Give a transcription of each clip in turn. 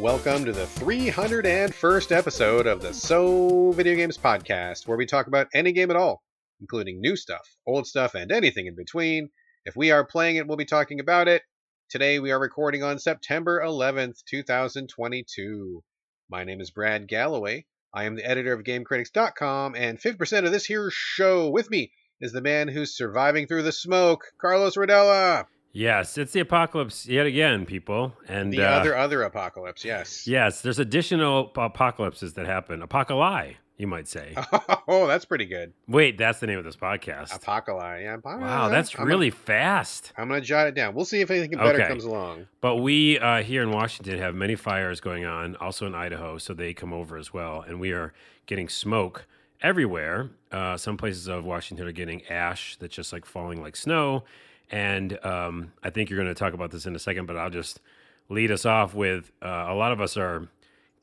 Welcome to the 301st episode of the So Video Games Podcast, where we talk about any game at all, including new stuff, old stuff, and anything in between. If we are playing it, we'll be talking about it. Today we are recording on September 11th, 2022. My name is Brad Gallaway. I am the editor of GameCritics.com, and 50% of this here show with me is the man who's surviving through the smoke, Carlos Rodella. Yes, it's the apocalypse yet again, people. And The uh, other other apocalypse, yes. yes, there's additional apocalypses that happen. Apocalypse, you might say. Oh, that's pretty good. Wait, that's the name of this podcast. Apocalypse. Yeah, wow, that's I'm really fast. Gonna, I'm gonna jot it down. We'll see if anything better Okay. comes along. But we uh, here in Washington have many fires going on, also in Idaho, so they come over as well. And we are getting smoke everywhere. Uh, some places of Washington are getting ash that's just like falling like snow. And um, I think you're going to talk about this in a second, but I'll just lead us off with uh, a lot of us are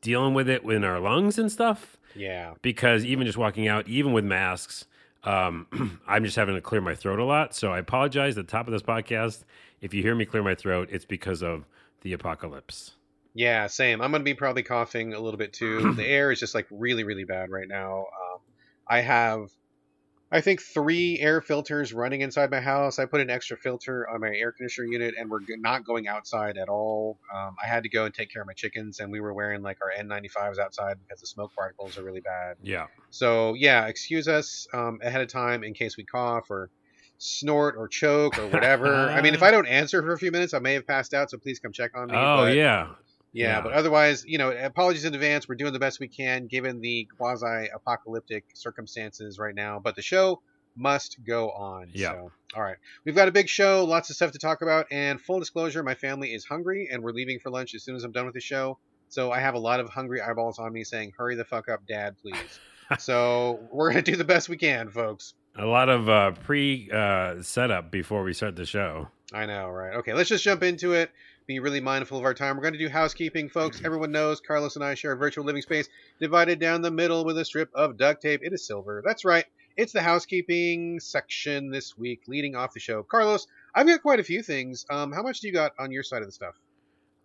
dealing with it in our lungs and stuff Yeah. because even just walking out, even with masks, um, I'm just having to clear my throat a lot. So I apologize at the top of this podcast. If you hear me clear my throat, it's because of the apocalypse. Yeah, same. I'm gonna be probably coughing a little bit too. the air is just like really, really bad right now. Um, I have, I think, three air filters running inside my house. I put an extra filter on my air conditioner unit, and we're not going outside at all. Um, I had to go and take care of my chickens, and we were wearing like our N95s outside because the smoke particles are really bad. Yeah. So yeah, excuse us um, ahead of time in case we cough or snort or choke or whatever. I mean, if I don't answer for a few minutes, I may have passed out. So please come check on me. Oh, but- yeah. Yeah, Yeah. but otherwise, you know, apologies in advance. We're doing the best we can given the quasi-apocalyptic circumstances right now. But the show must go on. Yeah. So, all right, we've got a big show, lots of stuff to talk about, and full disclosure, my family is hungry, and we're leaving for lunch as soon as I'm done with the show. So I have a lot of hungry eyeballs on me saying, "Hurry the fuck up, Dad, please." so we're gonna do the best we can, folks. A lot of uh, pre uh, setup before we start the show. I know, right? Okay, let's just jump into it. Be really mindful of our time. We're going to do housekeeping, folks. Everyone knows Carlos and I share a virtual living space divided down the middle with a strip of duct tape. It is silver. That's right. It's the housekeeping section this week, leading off the show. Carlos, I've got quite a few things. Um, how much do you got on your side of the stuff?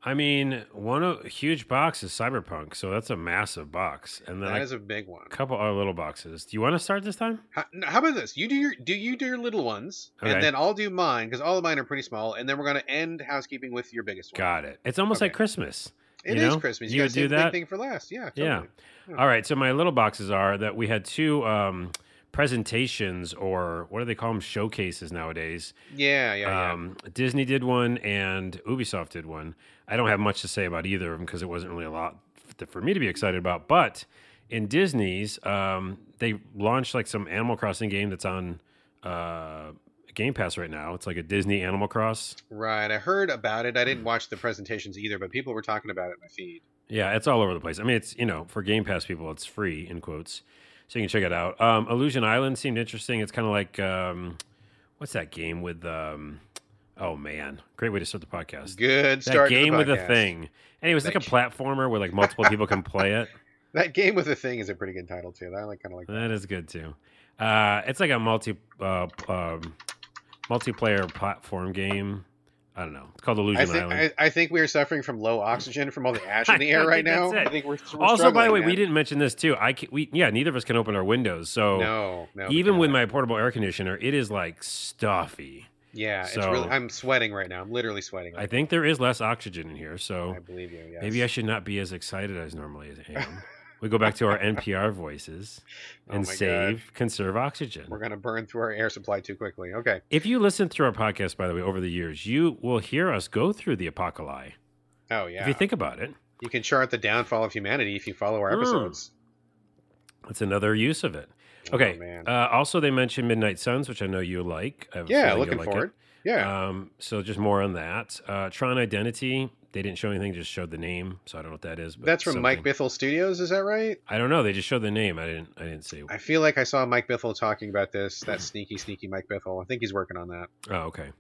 I mean, one of, huge box is Cyberpunk, so that's a massive box, and then That is a big one. A couple other little boxes. Do you want to start this time? How, how about this? You do your do you do your little ones, Okay. and then I'll do mine because all of mine are pretty small, and then we're going to end housekeeping with your biggest one. Got it. It's almost like Christmas. It you is know? Christmas. You You, do that? big thing for last. Yeah. Totally. Yeah. Yeah. All right. So my little boxes are that we had two um, presentations, or what do they call them? Showcases nowadays. Yeah. Yeah. Yeah. Um, Disney did one and Ubisoft did one. I don't have much to say about either of them because it wasn't really a lot for me to be excited about. But in Disney's, um, they launched like some Animal Crossing game that's on uh, Game Pass right now. It's like a Disney Animal Cross. Right. I heard about it. I didn't watch the presentations either, but people were talking about it in my feed. Yeah, it's all over the place. I mean, it's you know for Game Pass people, it's free in quotes, so you can check it out. Um, Illusion Island seemed interesting. It's kind of like um, what's that game with? Um, oh man, great way to start the podcast. Good That start. the game with a thing. Anyway, it's like a platformer where like multiple people can play it. That game with a thing is a pretty good title too. I like kind of like that. That is good too. Uh, it's like a multi uh, um, multiplayer platform game. I don't know. It's called Illusion I think Island. I, I think we are suffering from low oxygen from all the ash in the air right now. it. I think we're, we're also, by the struggling, way, we didn't mention this too. I can, we yeah, neither of us can open our windows. So No, no. even with my portable air conditioner, it is like stuffy. yeah, it's really. I'm sweating right now. I'm literally sweating. I think there is less oxygen in here, so I believe you. Yes. maybe I should not be as excited as normally as I am. We go back to our NPR voices Oh and God. save, conserve oxygen. We're gonna burn through our air supply too quickly. Okay. If you listen through our podcast, by the way, over the years, you will hear us go through the apocalypse. Oh yeah. If you think about it, you can chart the downfall of humanity if you follow our Mm. episodes. that's another use of it. Oh, Okay. man. uh, also, they mentioned Midnight Suns, which I know you like. I have a yeah, looking like it. Yeah. Um, so just more on that. Uh, Tron Identity. They didn't show anything; just showed the name. So I don't know what that is. But That's from Mike. Bithell Studios. Is that right? I don't know. They just showed the name. I didn't. I didn't see. I feel like I saw Mike Bithell talking about this. That sneaky, sneaky Mike Bithell. I think he's working on that. Oh, okay.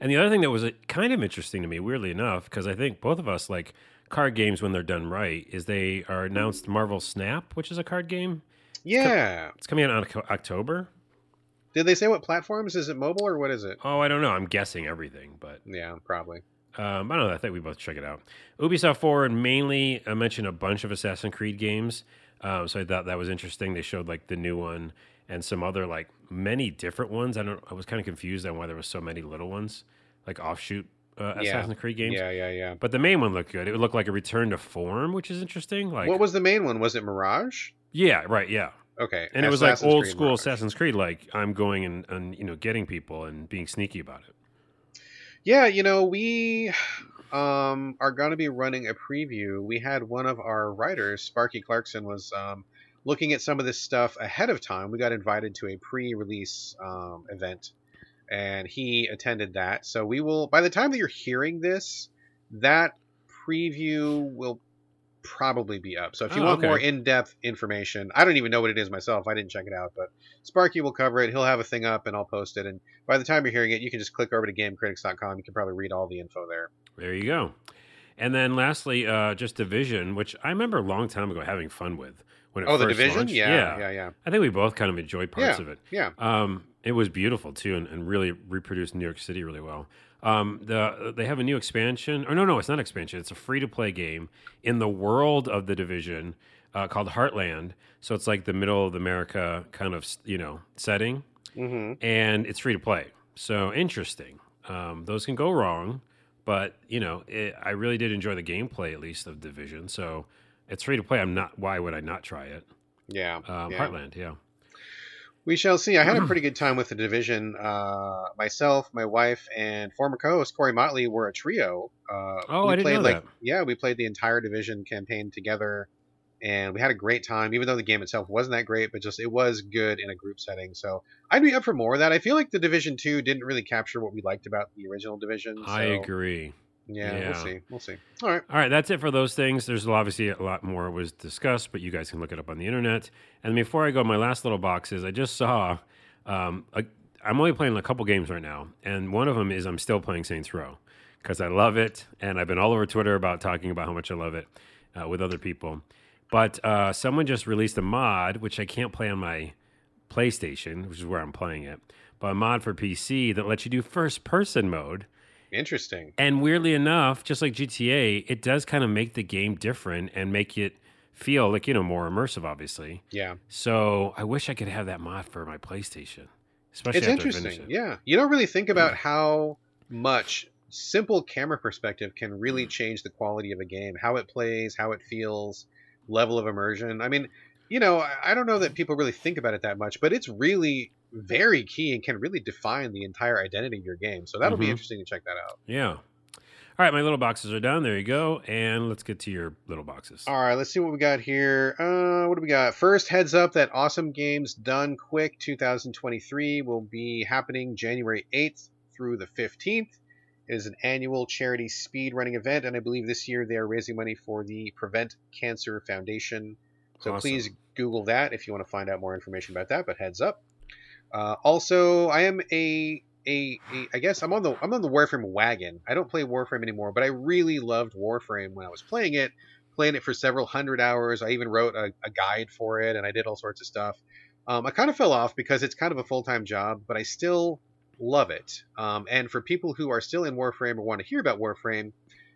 And the other thing that was uh, kind of interesting to me, weirdly enough, because I think both of us like card games when they're done right, is they are announced Marvel Snap, which is a card game. Yeah. It's coming out in Oc- October. Did they say what platforms? Is it mobile or what is it? Oh, I don't know. I'm guessing everything, but Yeah, probably. Um, I don't know. I think we both check it out. Ubisoft Forward mainly I mentioned a bunch of Assassin's Creed games, um, so I thought that was interesting. They showed like the new one and some other like many different ones. I don't. I was kind of confused on why there was so many little ones, like offshoot uh, Yeah. Assassin's Creed games. Yeah, yeah, yeah. But the main one looked good. It looked like a return to form, which is interesting. Like, what was the main one? Was it Mirage? yeah, right, yeah. Okay, And it was like old Creed school Mirage. Assassin's Creed. Like I'm going and, and you know getting people and being sneaky about it. Yeah, you know, we um, are going to be running a preview. We had one of our writers, Sparky Clarkson, was um, looking at some of this stuff ahead of time. We got invited to a pre-release um, event, and he attended that. So we will, by the time that you're hearing this, that preview will probably be up. So if you Oh, want more in-depth information, I don't even know what it is myself. I didn't check it out, but Sparky will cover it. He'll have a thing up, and I'll post it. And by the time you're hearing it, you can just click over to GameCritics.com. You can probably read all the info there. There you go. And then lastly, uh, just Division, which I remember a long time ago having fun with when it Oh, the first division? launched. Yeah, yeah, yeah, I think we both kind of enjoyed parts Yeah. of it. yeah. Um, it was beautiful too, and, and really reproduced New York City really well. Um, the they have a new expansion, or no, no, it's not expansion. It's a free to play game in the world of the division uh, called Heartland. So it's like the middle of America kind of you know setting, hmm and it's free to play. So interesting. Um, those can go wrong, but you know, it, I really did enjoy the gameplay at least of Division. So it's free to play. I'm not. Why would I not try it? Yeah, Um, yeah. Heartland, yeah. We shall see. I had a pretty good time with the division. Uh, myself, my wife, and former co-host Corey Motley were a trio. Uh, Oh, we I didn't played know like that. yeah, we played the entire division campaign together, and we had a great time. Even though the game itself wasn't that great, but just it was good in a group setting. So I'd be up for more of that. I feel like the division two didn't really capture what we liked about the original division. I agree. Yeah, Yeah. we'll see. We'll see. All right. All right, that's it for those things. There's obviously a lot more was discussed, but you guys can look it up on the internet. And before I go, my last little box is I just saw. Um, a, I'm only playing a couple games right now, and one of them is I'm still playing Saints Row because I love it, and I've been all over Twitter about talking about how much I love it uh, with other people. But uh, someone just released a mod which I can't play on my PlayStation, which is where I'm playing it, but a mod for PC that lets you do first person mode. Interesting. And weirdly enough, just like GTA, it does kind of make the game different and make it feel like, you know, more immersive, obviously. Yeah. So I wish I could have that mod for my PlayStation, especially it's after I finish interesting. it. Yeah, you don't really think about how much simple camera perspective can really Mm. change the quality of a game, how it plays, how it feels, level of immersion. I mean, you know, I don't know that people really think about it that much, but it's really very key and can really define the entire identity of your game. So that'll be Mhm. interesting to check that out. Yeah. All right, my little boxes are done. There you go. And let's get to your little boxes. All right, let's see what we got here. Uh, what do we got? First, heads up that Awesome Games Done Quick 2023 will be happening January 8th through the 15th. It is an annual charity speed running event, and I believe this year they are raising money for the Prevent Cancer Foundation. So Awesome. please Google that if you want to find out more information about that. But heads up. Uh, also, I am a, a a I guess I'm on the I'm on the Warframe wagon. I don't play Warframe anymore, but I really loved Warframe when I was playing it. Playing it for several hundred hours. I even wrote a, a guide for it, and I did all sorts of stuff. Um, I kind of fell off because it's kind of a full time job, but I still love it. Um, and for people who are still in Warframe or want to hear about Warframe,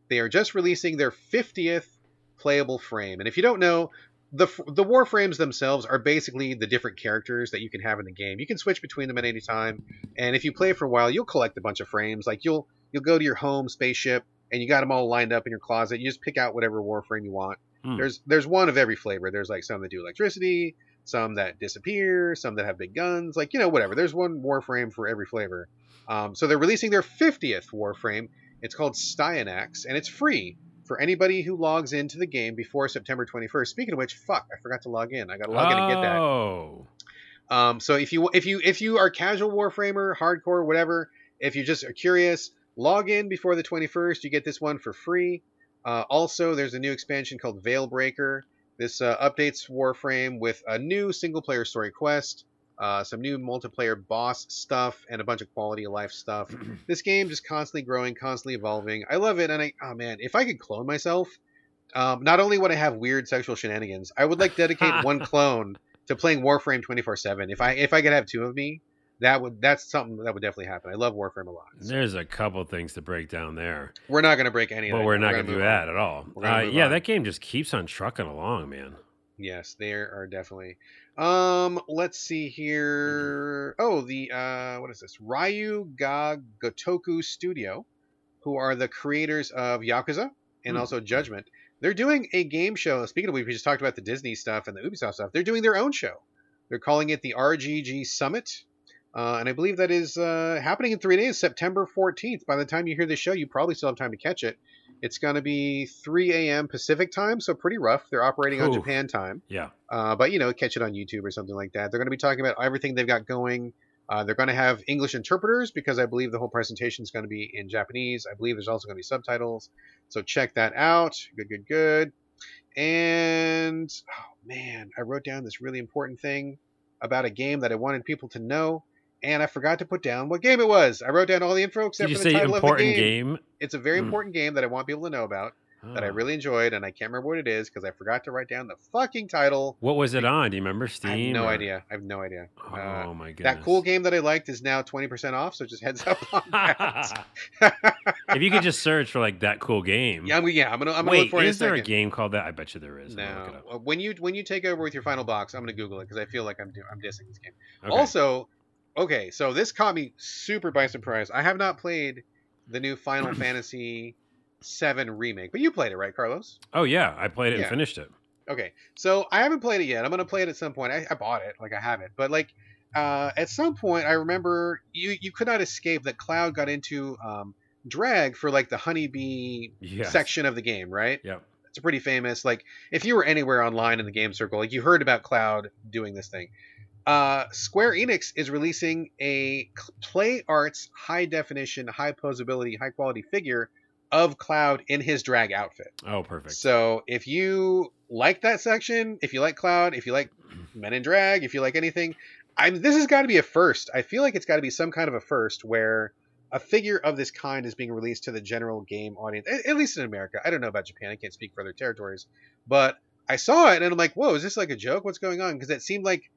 they are just releasing their 50th playable frame. And if you don't know, the the warframes themselves are basically the different characters that you can have in the game. You can switch between them at any time, and if you play for a while, you'll collect a bunch of frames. Like you'll you'll go to your home spaceship and you got them all lined up in your closet. You just pick out whatever warframe you want. Hmm. There's there's one of every flavor. There's like some that do electricity, some that disappear, some that have big guns. Like you know whatever. There's one warframe for every flavor. Um, so they're releasing their 50th warframe. It's called Styanax, and it's free for anybody who logs into the game before September 21st. Speaking of which, fuck, I forgot to log in. I got to log in and get that. Oh, Um, so if you if you if you are casual warframer, hardcore, whatever, if you just are curious, log in before the 21st. You get this one for free. Uh, also, there's a new expansion called Veilbreaker. This uh, updates Warframe with a new single player story quest, uh, some new multiplayer boss stuff, and a bunch of quality of life stuff. this game just constantly growing, constantly evolving. I love it, and I oh man, if I could clone myself, um, not only would I have weird sexual shenanigans, I would like dedicate one clone to playing Warframe 24/7. If I if I could have two of me, that would that's something that would definitely happen. I love Warframe a lot. So There's a couple things to break down there, we're not going to break any of but that. we're not gonna do move that on. at all. Uh, yeah, on. that game just keeps on trucking along, man. Yes, there are definitely. Um, let's see here. Oh, the uh, what is this? Ryu ga Gotoku Studio, who are the creators of Yakuza and Hmm. also Judgment. They're doing a game show. Speaking of, we just talked about the Disney stuff and the Ubisoft stuff. They're doing their own show. They're calling it the RGG Summit. Uh, and I believe that is uh, happening in three days, September 14th. By the time you hear this show, you probably still have time to catch it. It's going to be 3 a.m. Pacific time, so pretty rough. They're operating on Japan time. Yeah. Uh, but you know, catch it on YouTube or something like that. They're going to be talking about everything they've got going. Uh, they're going to have English interpreters because I believe the whole presentation is going to be in Japanese. I believe there's also going to be subtitles. So check that out. Good, good, good. And oh man, I wrote down this really important thing about a game that I wanted people to know, and I forgot to put down what game it was. I wrote down all the info except Did for the title of the game. game? It's a very Hmm. important game that I want people to know about that I Oh. really enjoyed, and I can't remember what it is because I forgot to write down the fucking title. What was it on? Do you remember Steam? I have no or- idea. I have no idea. Oh Uh, my goodness. that cool game that I liked is now 20% off, so just heads up on that. if you could just search for like that cool game. yeah, I'm, yeah, I'm gonna, I'm gonna Wait, look for it is there a game called that? I bet you there is. I'm gonna look it No. Uh, when you when you take over with your final box, I'm gonna Google it because I feel like I'm do, I'm dissing this game. Okay. Also, okay, so this caught me super by surprise. I have not played the new Final Fantasy VII remake, but you played it, right, Carlos? oh yeah, I played it Yeah. and finished it. Okay, so I haven't played it yet. I'm gonna play it at some point. I, I bought it, like I have it, but like uh, at some point, I remember you you could not escape that Cloud got into um, drag for like the honeybee Yes. section of the game, right? Yep. It's pretty famous. Like if you were anywhere online in the game circle, like you heard about Cloud doing this thing. Uh, Square Enix is releasing a Play Arts high definition, high posability, high quality figure of Cloud in his drag outfit. Oh, perfect. So if you like that section, if you like Cloud, if you like Men in Drag, if you like anything, I'm this has got to be a first. I feel like it's got to be some kind of a first where a figure of this kind is being released to the general game audience, at, at least in America. I don't know about Japan. I can't speak for other territories, but I saw it and I'm like, whoa, is this like a joke? What's going on? Because it seemed like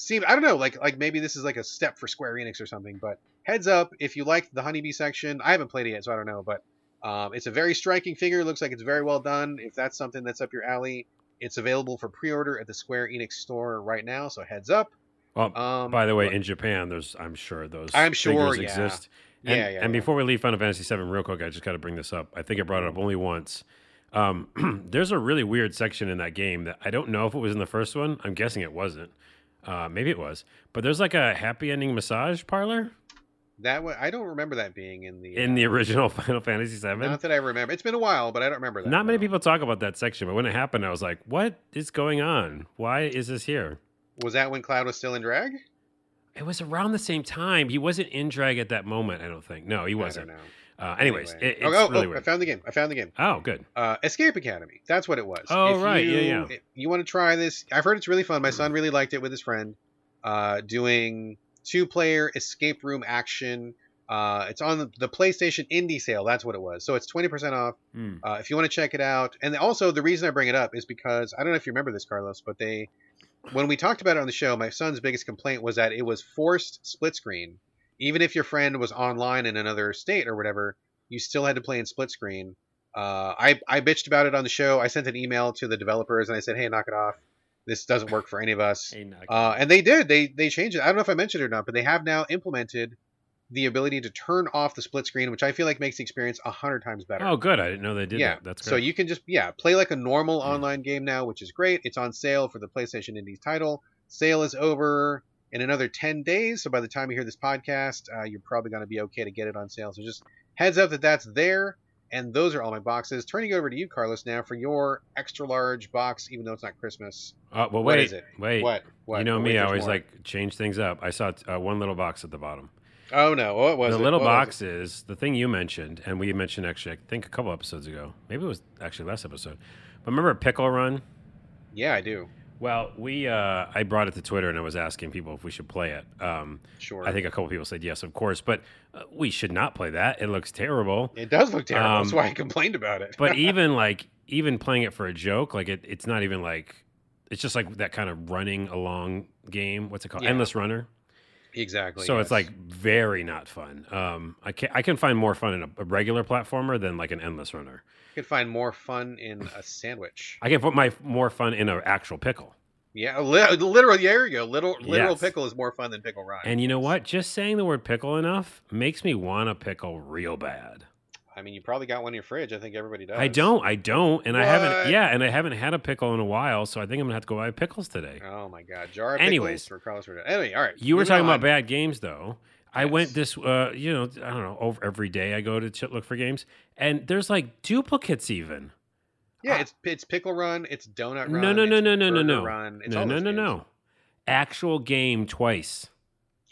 seemed I don't know, like like maybe this is like a step for Square Enix or something. But heads up, if you liked the Honeybee section, I haven't played it yet, so I don't know, but um, it's a very striking figure. Looks like it's very well done. If that's something that's up your alley, it's available for pre-order at the Square Enix store right now. So heads up. Well, Um, by the way, but- in Japan, there's I'm sure those I'm sure, figures yeah. exist. And, yeah, yeah. and yeah. before we leave Final Fantasy VII, real quick, I just got to bring this up. I think I brought it up only once. Um, there's a really weird section in that game that I don't know if it was in the first one. I'm guessing it wasn't. Uh, maybe it was. But there's like a happy ending massage parlor that I don't remember that being in the in uh, the original Final Fantasy VII. Not that I remember. It's been a while, but I don't remember that. Not many people talk about that section, but when it happened, I was like, "What is going on? Why is this here?" Was that when Cloud was still in drag? It was around the same time. He wasn't in drag at that moment. I don't think. No, he I wasn't. Uh, anyways, Anyway. it, it's oh, oh, really oh, I found the game. I found the game. Oh, good. Uh, Escape Academy. That's what it was. Oh, If right. You, Yeah, yeah. you want to try this? I've heard it's really fun. My son really liked it with his friend. Uh, doing two-player escape room action. Uh, it's on the, the PlayStation Indie sale. That's what it was. So it's twenty percent off. Hmm. Uh, if you want to check it out, and also the reason I bring it up is because I don't know if you remember this, Carlos, but they, when we talked about it on the show, my son's biggest complaint was that it was forced split screen. Even if your friend was online in another state or whatever, you still had to play in split screen. Uh, I I bitched about it on the show. I sent an email to the developers and I said, hey, knock it off. This doesn't work for any of us. Hey, Uh, and they did. They they changed it. I don't know if I mentioned it or not, but they have now implemented the ability to turn off the split screen, which I feel like makes the experience a hundred times better oh, good. I didn't know they did yeah, that. That's so you can just yeah play like a normal Mm. online game now, which is great. It's on sale for the PlayStation Indies title. Sale is over in another ten days, so by the time you hear this podcast, uh, you're probably going to be okay to get it on sale. So just heads up that that's there. And those are all my boxes. Turning it over to you, Carlos, now for your extra large box, even though it's not Christmas. Uh, well, What wait, is it? Wait. What? What? You know Oh, me, I always more. like change things up. I saw uh, one little box at the bottom. Oh no! What was the it? little What box is the thing you mentioned, and we mentioned actually, I think a couple episodes ago. Maybe it was actually last episode. But remember Pickle Run? Yeah, I do. Well, we uh, I brought it to Twitter and I was asking people if we should play it. Um, Sure. I think a couple people said yes, of course, but uh, we should not play that. It looks terrible. it does look terrible. Um, That's why I complained about it. But even like even playing it for a joke, like it, it's not even like it's just like that kind of running along game. What's it called? Yeah. Endless Runner. Exactly. So it's like very not fun. Um, I can I can find more fun in a, a regular platformer than like an endless runner. you can find more fun in a sandwich. I can put my more fun in an actual pickle. Yeah, li- literally. There you go. Little literal Yes. pickle is more fun than pickle run. And you know what? Just saying the word pickle enough makes me want a pickle real bad. I mean, you probably got one in your fridge. I think everybody does. I don't. I don't. And I haven't. Yeah, and I haven't had a pickle in a while, so I think I'm gonna have to go buy pickles today. Oh my god, jar of Anyways. pickles for Carlos. Rodriguez. Anyway, all right. You were talking on. about bad games, though. I Yes. went this, uh, you know, I don't know, over every day I go to ch- look for games, and there's like duplicates even. Yeah, Ah. it's it's pickle run. It's donut run. No, no, no, no, no, no, no, Run. It's no, no, no, games. no. Actual game twice.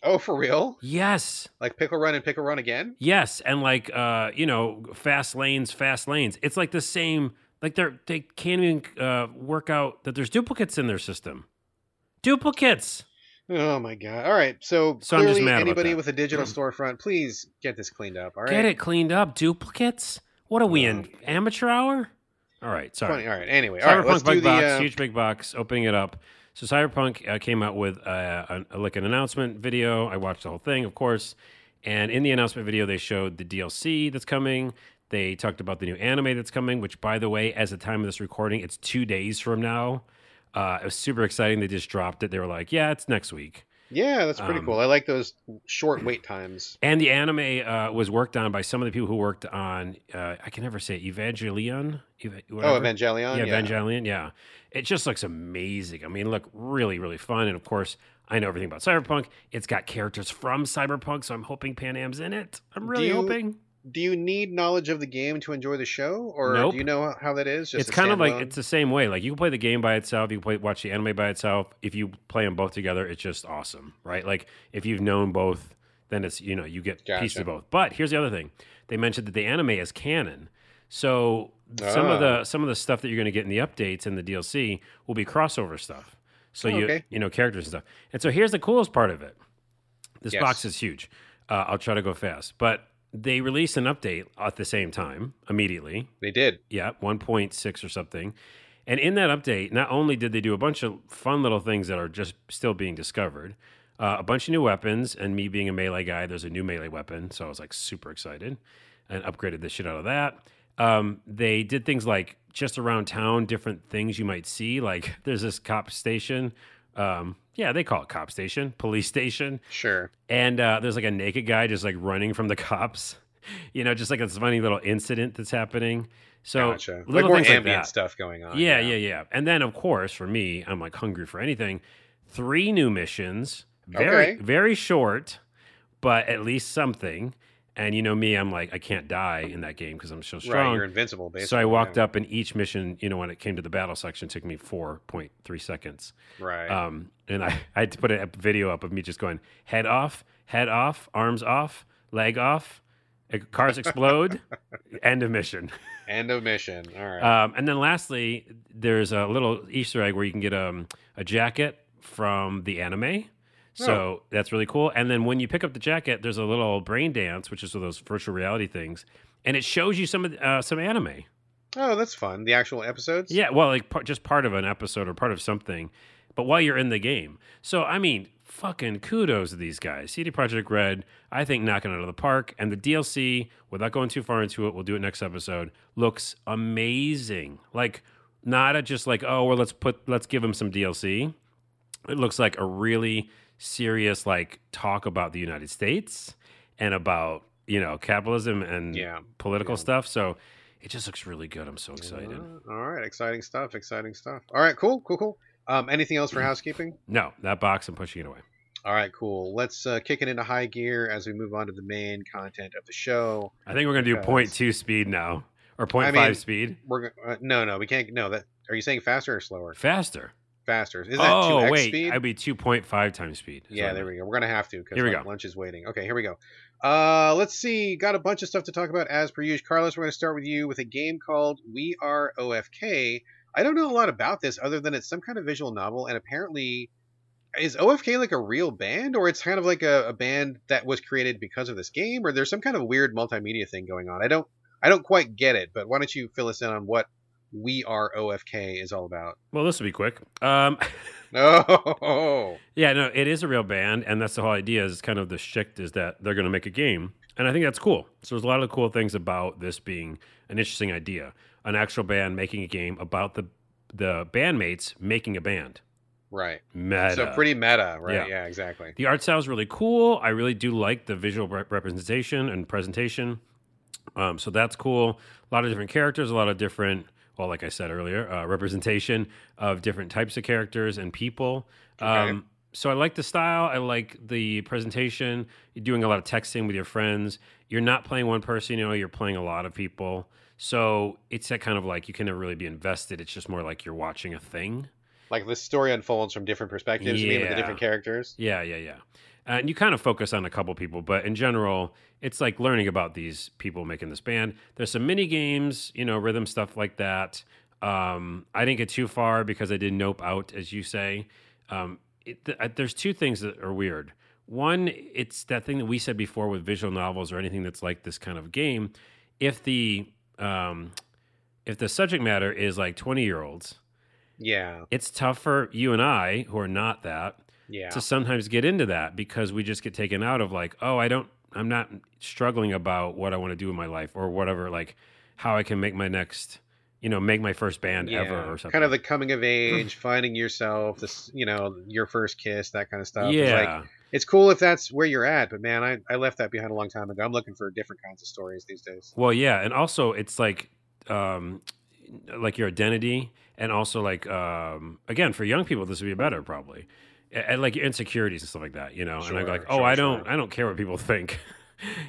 Oh, for real? Yes, Like pickle run and pickle run again? yes, and like, uh, you know, fast lanes, fast lanes. It's like the same. Like they're they can't even uh, work out that there's duplicates in their system. Duplicates. Oh my god! All right, so, So I'm just clearly mad anybody with a digital storefront, please get this cleaned up. All right. Get it cleaned up. Duplicates. What are we in amateur hour? All right, sorry. Funny. All right. Anyway, all right. Cyberpunk Let's do big the. box, uh, huge big box, opening it up. So Cyberpunk uh, came out with uh, a, like an announcement video. I watched the whole thing, of course, and in the announcement video, they showed the DLC that's coming. They talked about the new anime that's coming, which, by the way, as the time of this recording, it's two days from now. Uh, it was super exciting. They just dropped it. They were like, "Yeah, it's next week." Yeah, that's pretty um, cool. I like those short wait times. And the anime uh, was worked on by some of the people who worked on. Uh, I can never say Evangelion. Eva- Oh. Evangelion. yeah, Yeah, Evangelion. Yeah, it just looks amazing. I mean, look really, really fun. And of course, I know everything about Cyberpunk. It's got characters from Cyberpunk, so I'm hoping Panam's in it. I'm really you- hoping. Do you need knowledge of the game to enjoy the show, or Nope. do you know how that is? Just It's kind of like it's the same way. Like you can play the game by itself, you can play watch the anime by itself. If you play them both together, it's just awesome, right? Like if you've known both, then it's you know you get pieces of both. But here's the other thing: they mentioned that the anime is canon, so some of Ah. the some of the stuff that you're going to get in the updates and the DLC will be crossover stuff. So Oh, you okay. you know characters and stuff. And so here's the coolest part of it: this Yes. box is huge. Uh, I'll try to go fast, but they released an update at the same time immediately they did. yeah, 1.6 or something. And in that update, not only did they do a bunch of fun little things that are just still being discovered, uh, a bunch of new weapons, and me being a melee guy, there's a new melee weapon, so I was like super excited and upgraded the shit out of that. Um, they did things like just around town, different things you might see. Like there's this cop station. Um, yeah, they call it cop station, police station Sure. and uh, there's like a naked guy just like running from the cops. You know, just like this funny little incident that's happening. So gotcha. Like little more things like ambient that. stuff going on. Yeah, yeah, yeah. And then of course for me, I'm like hungry for anything. Three new missions, very Okay. very short, but at least something. And you know me, I'm like I can't die in that game because I'm so strong. Right, you're invincible. Basically. so I walked yeah. up, and each mission, you know, when it came to the battle section, took me 4.3 seconds. Right. Um, and I, I had to put a video up of me just going head off, head off, arms off, leg off, cars explode, end of mission. End of mission. All right. Um, and then lastly, there's a little Easter egg where you can get um, a jacket from the anime. So Oh. that's really cool. And then when you pick up the jacket, there's a little brain dance, which is one of those virtual reality things, and it shows you some of the, uh, some anime. oh, that's fun. The actual episodes. Yeah, well, like just part of an episode or part of something, but while you're in the game. So I mean, fucking kudos to these guys. CD Projekt Red, I think knocking it out of the park, and the DLC, without going too far into it, we'll do it next episode. Looks amazing. Like not a just like oh well let's put let's give them some DLC. It looks like a really serious like talk about the United States and about you know capitalism and Yeah. political Yeah. stuff. So it just looks really good. I'm so excited. Uh, all right. Exciting stuff. Exciting stuff. All right. Cool. Cool. Cool. Um, anything else for housekeeping? No, that box, I'm pushing it away. All right. Cool. Let's uh, kick it into high gear as we move on to the main content of the show. I think we're to do Because- point two speed now, or point I five mean- speed. We're uh, no, no, we can't. No, that are you saying faster or slower? Faster. Faster. Is that oh, 2x wait. speed? I'd be 2.5 times speed. Yeah, there we go. We're gonna have to because like, lunch is waiting. Okay, here we go. Uh, let's see. Got a bunch of stuff to talk about as per usual. Carlos, we're gonna start with you with a game called We Are OFK. I don't know a lot about this other than it's some kind of visual novel, and apparently, is OFK like a real band, or it's kind of like a, a band that was created because of this game, or there's some kind of weird multimedia thing going on. I don't, I don't quite get it. But why don't you fill us in on what We Are OFK is all about. Well, this will be quick. Um, Oh, yeah, no, it is a real band, and that's the whole idea. Is kind of the shift is that they're going to make a game, and I think that's cool. So there's a lot of cool things about this being an interesting idea. An actual band making a game about the the bandmates making a band. right. Meta. So pretty meta, right? Yeah. Yeah, exactly. The art style is really cool. I really do like the visual rep- representation and presentation. Um, so that's cool. A lot of different characters, a lot of different, well, like I said earlier, uh, representation of different types of characters and people. Okay. Um, so I like the style. I like the presentation. You're doing a lot of texting with your friends. You're not playing one person, you know, you're playing a lot of people. So it's that kind of like you can never really be invested. It's just more like you're watching a thing. Like the story unfolds from different perspectives. You mean with the different characters? Yeah, yeah, yeah. And you kind of focus on a couple people, but in general, it's like learning about these people making this band. There's some mini games, you know, rhythm stuff like that. Um, I didn't get too far because I did nope out, as you say. Um, it, th- uh, there's two things that are weird. One, it's that thing that we said before with visual novels or anything that's like this kind of game. If the um, if the subject matter is like 20 year olds, Yeah, it's tough for you and I who are not that yeah. to sometimes get into that because we just get taken out of like, oh, I don't, I'm not struggling about what I want to do in my life or whatever, like how I can make my next, you know, make my first band yeah. ever or something. Kind of the coming of age, finding yourself, this, you know, your first kiss, that kind of stuff. It's yeah. like it's cool if that's where you're at, but man, I, I left that behind a long time ago. I'm looking for different kinds of stories these days. well, yeah, and also it's like, um, like your identity, and also like, um, again, for young people, this would be better probably, and, like your insecurities and stuff like that, you know. and I'm like, oh, sure, I don't, sure. I don't care what people think.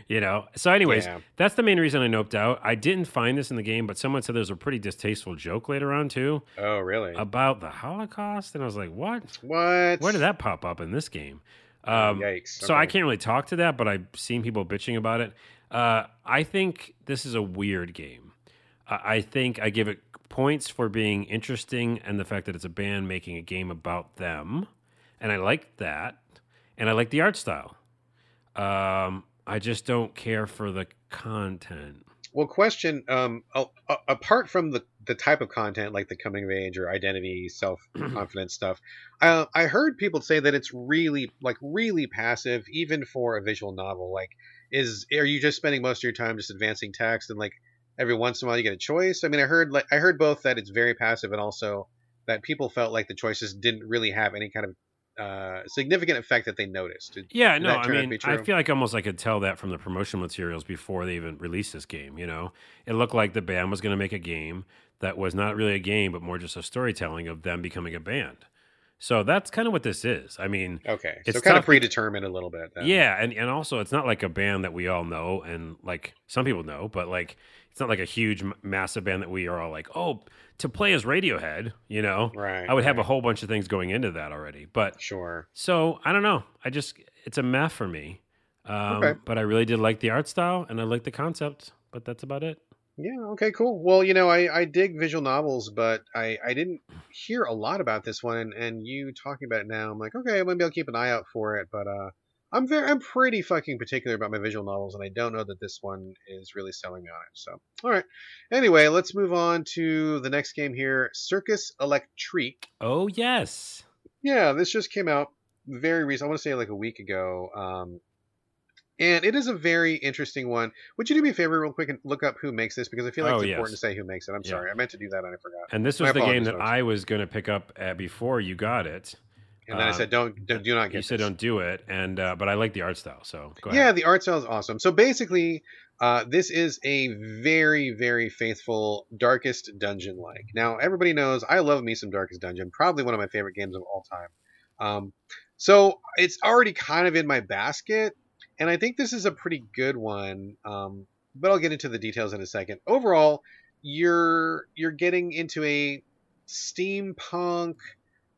You know, so anyways, Yeah. that's the main reason I noped out. I didn't find this in the game, but someone said there's a pretty distasteful joke later on too. Oh, really? about the Holocaust, and I was like, "What? what? Where did that pop up in this game?" Um, Yikes. So I can't really talk to that, but I've seen people bitching about it. Uh, I think this is a weird game. I I think I give it points for being interesting and the fact that it's a band making a game about them, and I like that, and I like the art style. Um, I just don't care for the content. Well, question. Um, apart from the the type of content like the coming of age or identity, self confidence stuff, uh, I heard people say that it's really like really passive, even for a visual novel. Like, is are you just spending most of your time just advancing text and like every once in a while you get a choice? I mean, I heard like I heard both that it's very passive and also that people felt like the choices didn't really have any kind of uh, significant effect that they noticed. Did- Yeah, Did no, I turn out to mean, I feel like almost I could tell that from the promotional materials before they even released this game. You know, it looked like the band was going to make a game that was not really a game, but more just a storytelling of them becoming a band. So that's kind of what this is. I mean, Okay, It's so kind of predetermined a little bit. Then. yeah, and, and also it's not like a band that we all know and like some people know, but like it's not like a huge, massive band that we are all like, oh, to play as Radiohead, you know, right. I would have a whole bunch of things going into that already. But sure. so I don't know. I just it's a meh for me. Um, Okay. But I really did like the art style and I like the concept. But that's about it. Yeah. Okay. Cool. Well, you know, I, I dig visual novels, but I, I didn't hear a lot about this one, and, and you talking about it now, I'm like, okay, maybe I'll keep an eye out for it. But uh, I'm very I'm pretty fucking particular about my visual novels, and I don't know that this one is really selling me on it. So, all right. Anyway, let's move on to the next game here, Circus Electrique. Oh yes. Yeah, this just came out very recent. I want to say like a week ago. Um, and it is a very interesting one. Would you do me a favor, real quick, and look up who makes this because I feel like Oh, it's yes. important to say who makes it. I'm Yeah. sorry, I meant to do that and I forgot. And this My was the game that folks. I was going to pick up uh, before you got it. And then I said, don't, don't do not get. You said this. don't do it, and uh, but I like the art style. So go Yeah, the art style is awesome. So basically, uh, this is a very, very faithful Darkest Dungeon like. Now, everybody knows I love me some Darkest Dungeon, probably one of my favorite games of all time. Um, so it's already kind of in my basket, and I think this is a pretty good one. Um, but I'll get into the details in a second. Overall, you're you're getting into a steampunk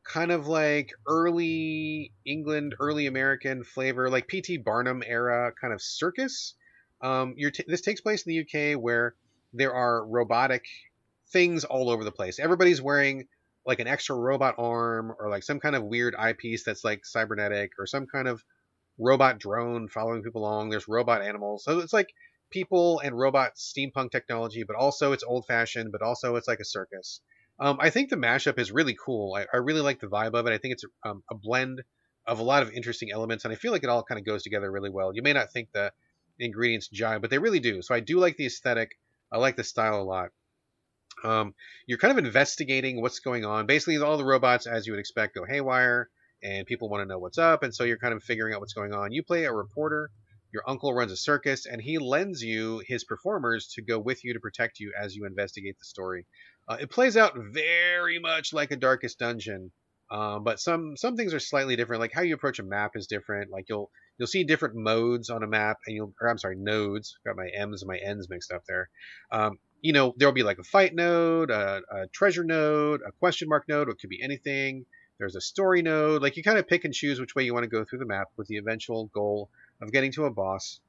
kind of like early England, early American flavor, like P.T. Barnum era kind of circus. Um, you're t- this takes place in the UK where there are robotic things all over the place. Everybody's wearing like an extra robot arm or like some kind of weird eyepiece that's like cybernetic or some kind of robot drone following people along. There's robot animals. So it's like people and robot steampunk technology, but also it's old fashioned, but also it's like a circus. Um, I think the mashup is really cool. I, I really like the vibe of it. I think it's um, a blend of a lot of interesting elements, and I feel like it all kind of goes together really well. You may not think the ingredients jive, but they really do. So I do like the aesthetic. I like the style a lot. Um, you're kind of investigating what's going on. Basically, all the robots, as you would expect, go haywire, and people want to know what's up, and so you're kind of figuring out what's going on. You play a reporter. Your uncle runs a circus, and he lends you his performers to go with you to protect you as you investigate the story. Uh, it plays out very much like a Darkest Dungeon, um, but some some things are slightly different. Like how you approach a map is different. Like you'll you'll see different modes on a map, and you'll or I'm sorry, nodes. Got my M's and my N's mixed up there. Um, you know, there'll be like a fight node, a, a treasure node, a question mark node. It could be anything. There's a story node. Like you kind of pick and choose which way you want to go through the map with the eventual goal of getting to a boss.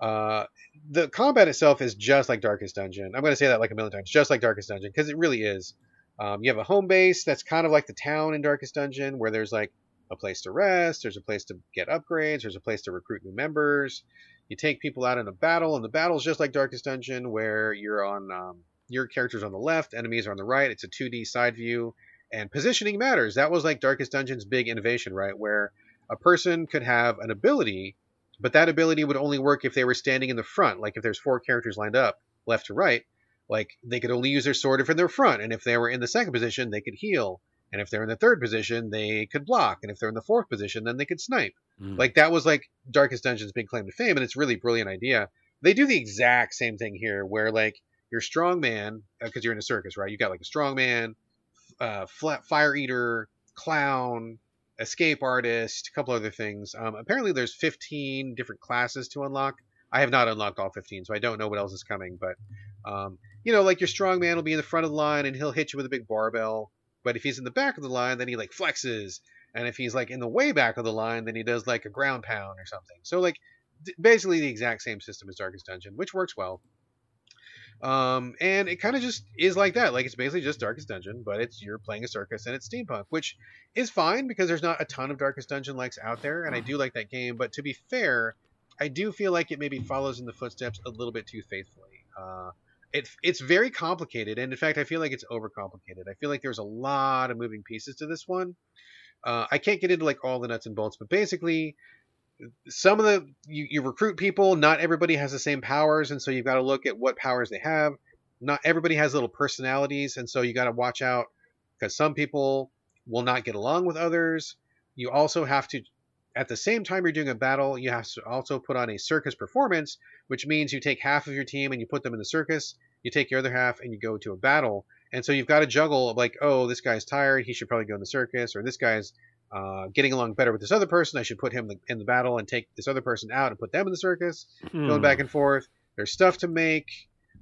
Uh, the combat itself is just like Darkest Dungeon. I'm going to say that like a million times, just like Darkest Dungeon, because it really is. Um, you have a home base that's kind of like the town in Darkest Dungeon, where there's like a place to rest, there's a place to get upgrades, there's a place to recruit new members. You take people out in a battle, and the battle's just like Darkest Dungeon, where you're on um, your character's on the left, enemies are on the right. It's a 2D side view, and positioning matters. That was like Darkest Dungeon's big innovation, right? Where a person could have an ability, but that ability would only work if they were standing in the front. Like if there's four characters lined up, left to right, like they could only use their sword if in their front, and if they were in the second position, they could heal. And if they're in the third position, they could block. And if they're in the fourth position, then they could snipe. Mm. Like that was like Darkest Dungeon's big claim to fame, and it's really brilliant idea. They do the exact same thing here, where like your strong man, because uh, you're in a circus, right? You got like a strong man, uh, flat fire eater, clown, escape artist, a couple other things. Um, apparently, there's 15 different classes to unlock. I have not unlocked all 15, so I don't know what else is coming. But um, you know, like your strong man will be in the front of the line and he'll hit you with a big barbell. But if he's in the back of the line, then he like flexes. And if he's like in the way back of the line, then he does like a ground pound or something. So like basically the exact same system as Darkest Dungeon, which works well. Um, and it kind of just is like that. Like it's basically just Darkest Dungeon, but it's you're playing a circus and it's steampunk, which is fine because there's not a ton of Darkest Dungeon likes out there, and I do like that game. But to be fair, I do feel like it maybe follows in the footsteps a little bit too faithfully. Uh, it, it's very complicated, and in fact, I feel like it's overcomplicated. I feel like there's a lot of moving pieces to this one. Uh, I can't get into like all the nuts and bolts, but basically, some of the you, you recruit people. Not everybody has the same powers, and so you've got to look at what powers they have. Not everybody has little personalities, and so you got to watch out because some people will not get along with others. You also have to at the same time you're doing a battle, you have to also put on a circus performance, which means you take half of your team and you put them in the circus, you take your other half and you go to a battle. And so you've got to juggle like, oh, this guy's tired, he should probably go in the circus, or this guy's uh, getting along better with this other person, I should put him in the battle and take this other person out and put them in the circus, hmm. going back and forth. There's stuff to make.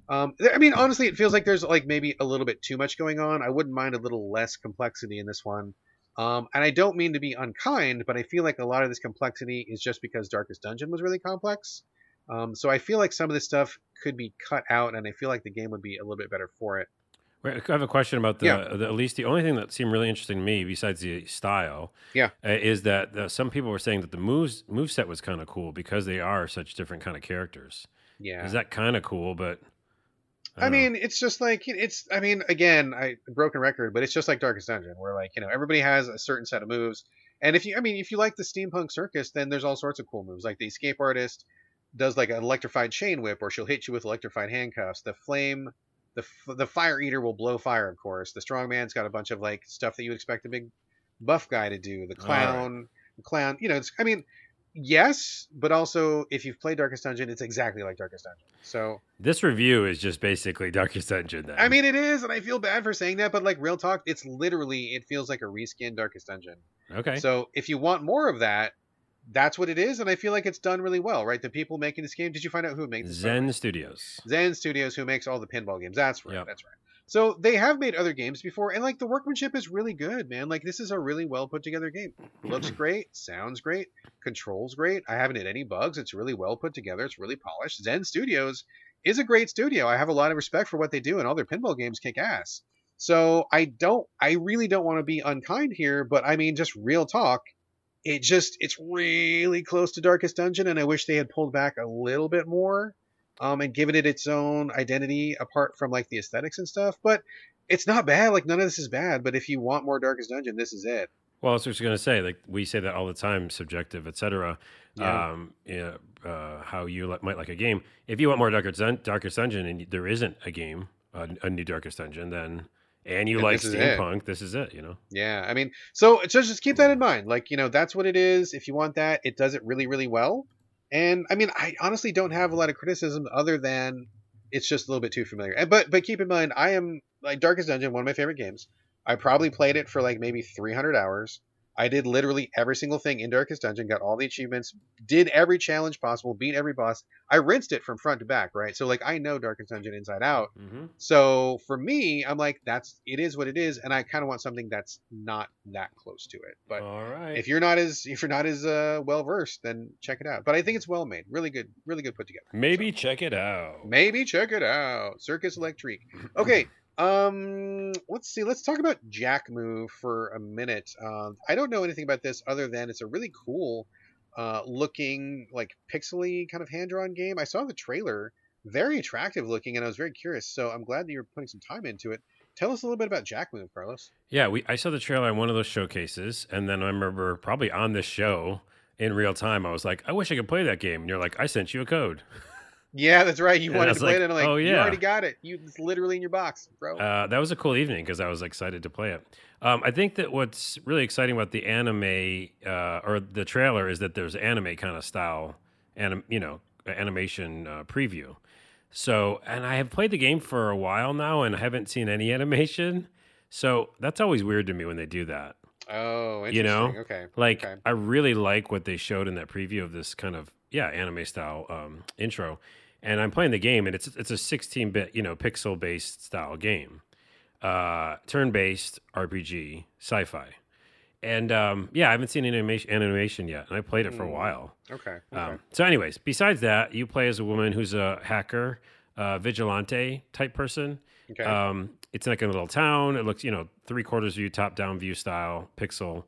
Um, I mean, honestly, it feels like there's like maybe a little bit too much going on. I wouldn't mind a little less complexity in this one. Um, and I don't mean to be unkind, but I feel like a lot of this complexity is just because Darkest Dungeon was really complex. Um, so I feel like some of this stuff could be cut out, and I feel like the game would be a little bit better for it. I have a question about the, yeah. the, at least the only thing that seemed really interesting to me besides the style, yeah, uh, is that uh, some people were saying that the moves move set was kind of cool because they are such different kind of characters. Yeah, is that kind of cool? But I, I mean, it's just like it's. I mean, again, I broken record, but it's just like Darkest Dungeon, where like you know everybody has a certain set of moves, and if you, I mean, if you like the steampunk circus, then there's all sorts of cool moves. Like the escape artist does like an electrified chain whip, or she'll hit you with electrified handcuffs. The flame, the the fire eater will blow fire, of course. The strong man's got a bunch of like stuff that you expect a big buff guy to do. The clown, right. the clown, you know, it's. I mean, yes, but also if you've played Darkest Dungeon, it's exactly like Darkest Dungeon. So this review is just basically Darkest Dungeon. Then I mean, it is, and I feel bad for saying that, but like real talk, it's literally it feels like a reskin Darkest Dungeon. Okay. So if you want more of that, that's what it is, and I feel like it's done really well, right? The people making this game. Did you find out who made this? Zen Studios. Zen Studios, who makes all the pinball games. That's right. Yep. That's right. So they have made other games before, and like the workmanship is really good, man. Like this is a really well put together game. Looks great, sounds great, controls great. I haven't hit any bugs. It's really well put together. It's really polished. Zen Studios is a great studio. I have a lot of respect for what they do, and all their pinball games kick ass. So I don't, I really don't want to be unkind here, but I mean, just real talk. It just, it's really close to Darkest Dungeon, and I wish they had pulled back a little bit more um, and given it its own identity apart from like the aesthetics and stuff. But it's not bad. Like none of this is bad. But if you want more Darkest Dungeon, this is it. Well, I was just going to say, like we say that all the time, subjective, etc. Yeah. Um, yeah, uh, how you li- might like a game. If you want more Darkest, Dun- Darkest Dungeon and there isn't a game, a, a new Darkest Dungeon, then and you Then like this is steampunk, this is it. You know. Yeah, I mean, so so just keep that in mind. Like, you know, that's what it is. If you want that, it does it really, really well. And I mean, I honestly don't have a lot of criticism other than it's just a little bit too familiar. And but but keep in mind, I am like Darkest Dungeon, one of my favorite games. I probably played it for like maybe 300 hours. I did literally every single thing in Darkest Dungeon, got all the achievements, did every challenge possible, beat every boss. I rinsed it from front to back, right? So like I know Darkest Dungeon inside out. Mm-hmm. So for me, I'm like, that's it is what it is, and I kind of want something that's not that close to it. But all right. if you're not as if you're not as uh, well versed, then check it out. But I think it's well made, really good, really good put together. Maybe check it out. Maybe check it out, Circus Electrique. Okay, um, let's see. Let's talk about Jack Move for a minute. Um, I don't know anything about this other than it's a really cool, uh, looking like pixely kind of hand drawn game. I saw the trailer, very attractive looking, and I was very curious. So I'm glad that you're putting some time into it. Tell us a little bit about Jack Move, Carlos. Yeah, we I saw the trailer on one of those showcases, and then I remember probably on this show in real time, I was like, I wish I could play that game. And you're like, I sent you a code. Yeah, that's right. You And wanted to play like, it, and I'm like, oh, you already got it. You it's literally in your box, bro. Uh, that was a cool evening because I was excited to play it. Um, I think that what's really exciting about the anime uh, or the trailer is that there's anime kind of style, anim, you know, animation uh, preview. So, and I have played the game for a while now and I haven't seen any animation. So that's always weird to me when they do that. Oh, interesting. you know, okay, Like, okay. I really like what they showed in that preview of this kind of yeah anime style um, intro. And I'm playing the game, and it's it's a 16 bit you know pixel based style game, uh, turn based RPG sci-fi, and um, yeah, I haven't seen animation animation yet, and I played it for a Mm. while. okay, okay. Um, so, anyways, besides that, you play as a woman who's a hacker, uh, vigilante type person. Okay. Um, it's like a little town. It looks, you know, three quarters view, top down view style, pixel.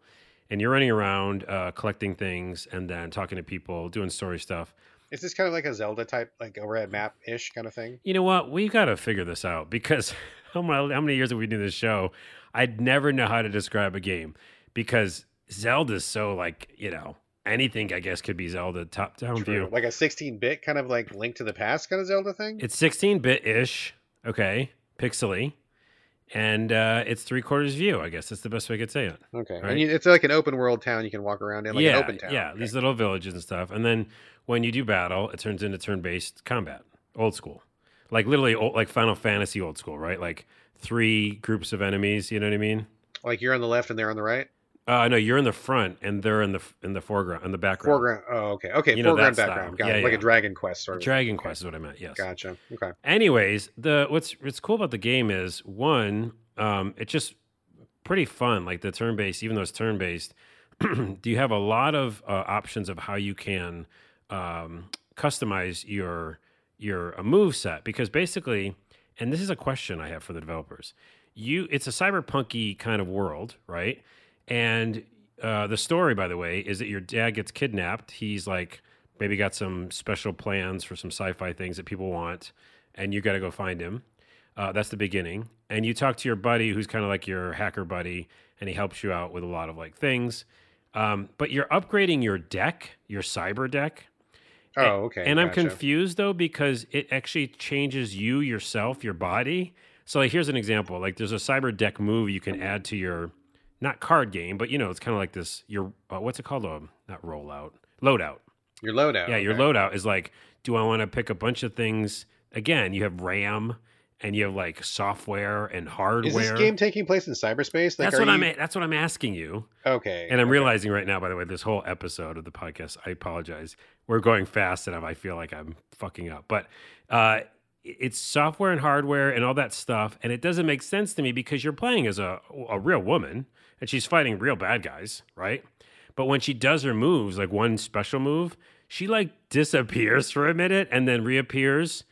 And you're running around uh, collecting things and then talking to people, doing story stuff. Is this kind of like a Zelda type, like overhead map ish kind of thing? You know what? We've got to figure this out because how many, how many years have we done this show? I'd never know how to describe a game because Zelda's so like, you know, anything I guess could be Zelda top down True. view. Like a 16 bit kind of like Link to the Past kind of Zelda thing? It's 16 bit ish, okay, pixely, and uh, it's three quarters view. I guess that's the best way I could say it. Okay. right. And you, it's like an open world town you can walk around in, like yeah, an open town. yeah, Okay. these little villages and stuff. And then when you do battle, it turns into turn based combat, old school, like literally old, like Final Fantasy old school, right? Like three groups of enemies. You know what I mean? Like you're on the left and they're on the right? Uh, no, you're in the front and they're in the in the foreground, in the background. Foreground. Oh, okay. Okay. You Foreground, background. Got Yeah, it. Like yeah. a Dragon Quest sort of. Dragon Quest is what I meant. Yes. Gotcha. Okay. Anyways, the what's what's cool about the game is one, um, it's just pretty fun. Like the turn based, even though it's turn based, do you have a lot of uh, options of how you can um, customize your your uh, move set? Because basically, and this is a question I have for the developers. You, it's a cyberpunky kind of world, right? And uh, the story, by the way, is that your dad gets kidnapped. He's like maybe got some special plans for some sci-fi things that people want, and you got to go find him. Uh, that's the beginning. And you talk to your buddy, who's kind of like your hacker buddy, and he helps you out with a lot of like things. Um, but you're upgrading your deck, your cyber deck. Oh, okay. And I'm confused though because it actually changes you yourself, your body. So like here's an example. Like there's a cyber deck move you can add to your not card game, but you know, it's kind of like this your uh, what's it called? Um, not rollout. Loadout. Your loadout. Yeah, your okay. loadout is like, do I want to pick a bunch of things? Again, you have RAM and you have like software and hardware. Is this game taking place in cyberspace? Like, that's what I'm that's what I'm asking you. Okay. And I'm realizing right now, by the way, this whole episode of the podcast, I apologize. We're going fast and I feel like I'm fucking up. But uh, it's software and hardware and all that stuff. And it doesn't make sense to me because you're playing as a, a real woman and she's fighting real bad guys, right? But when she does her moves, like one special move, she like disappears for a minute and then reappears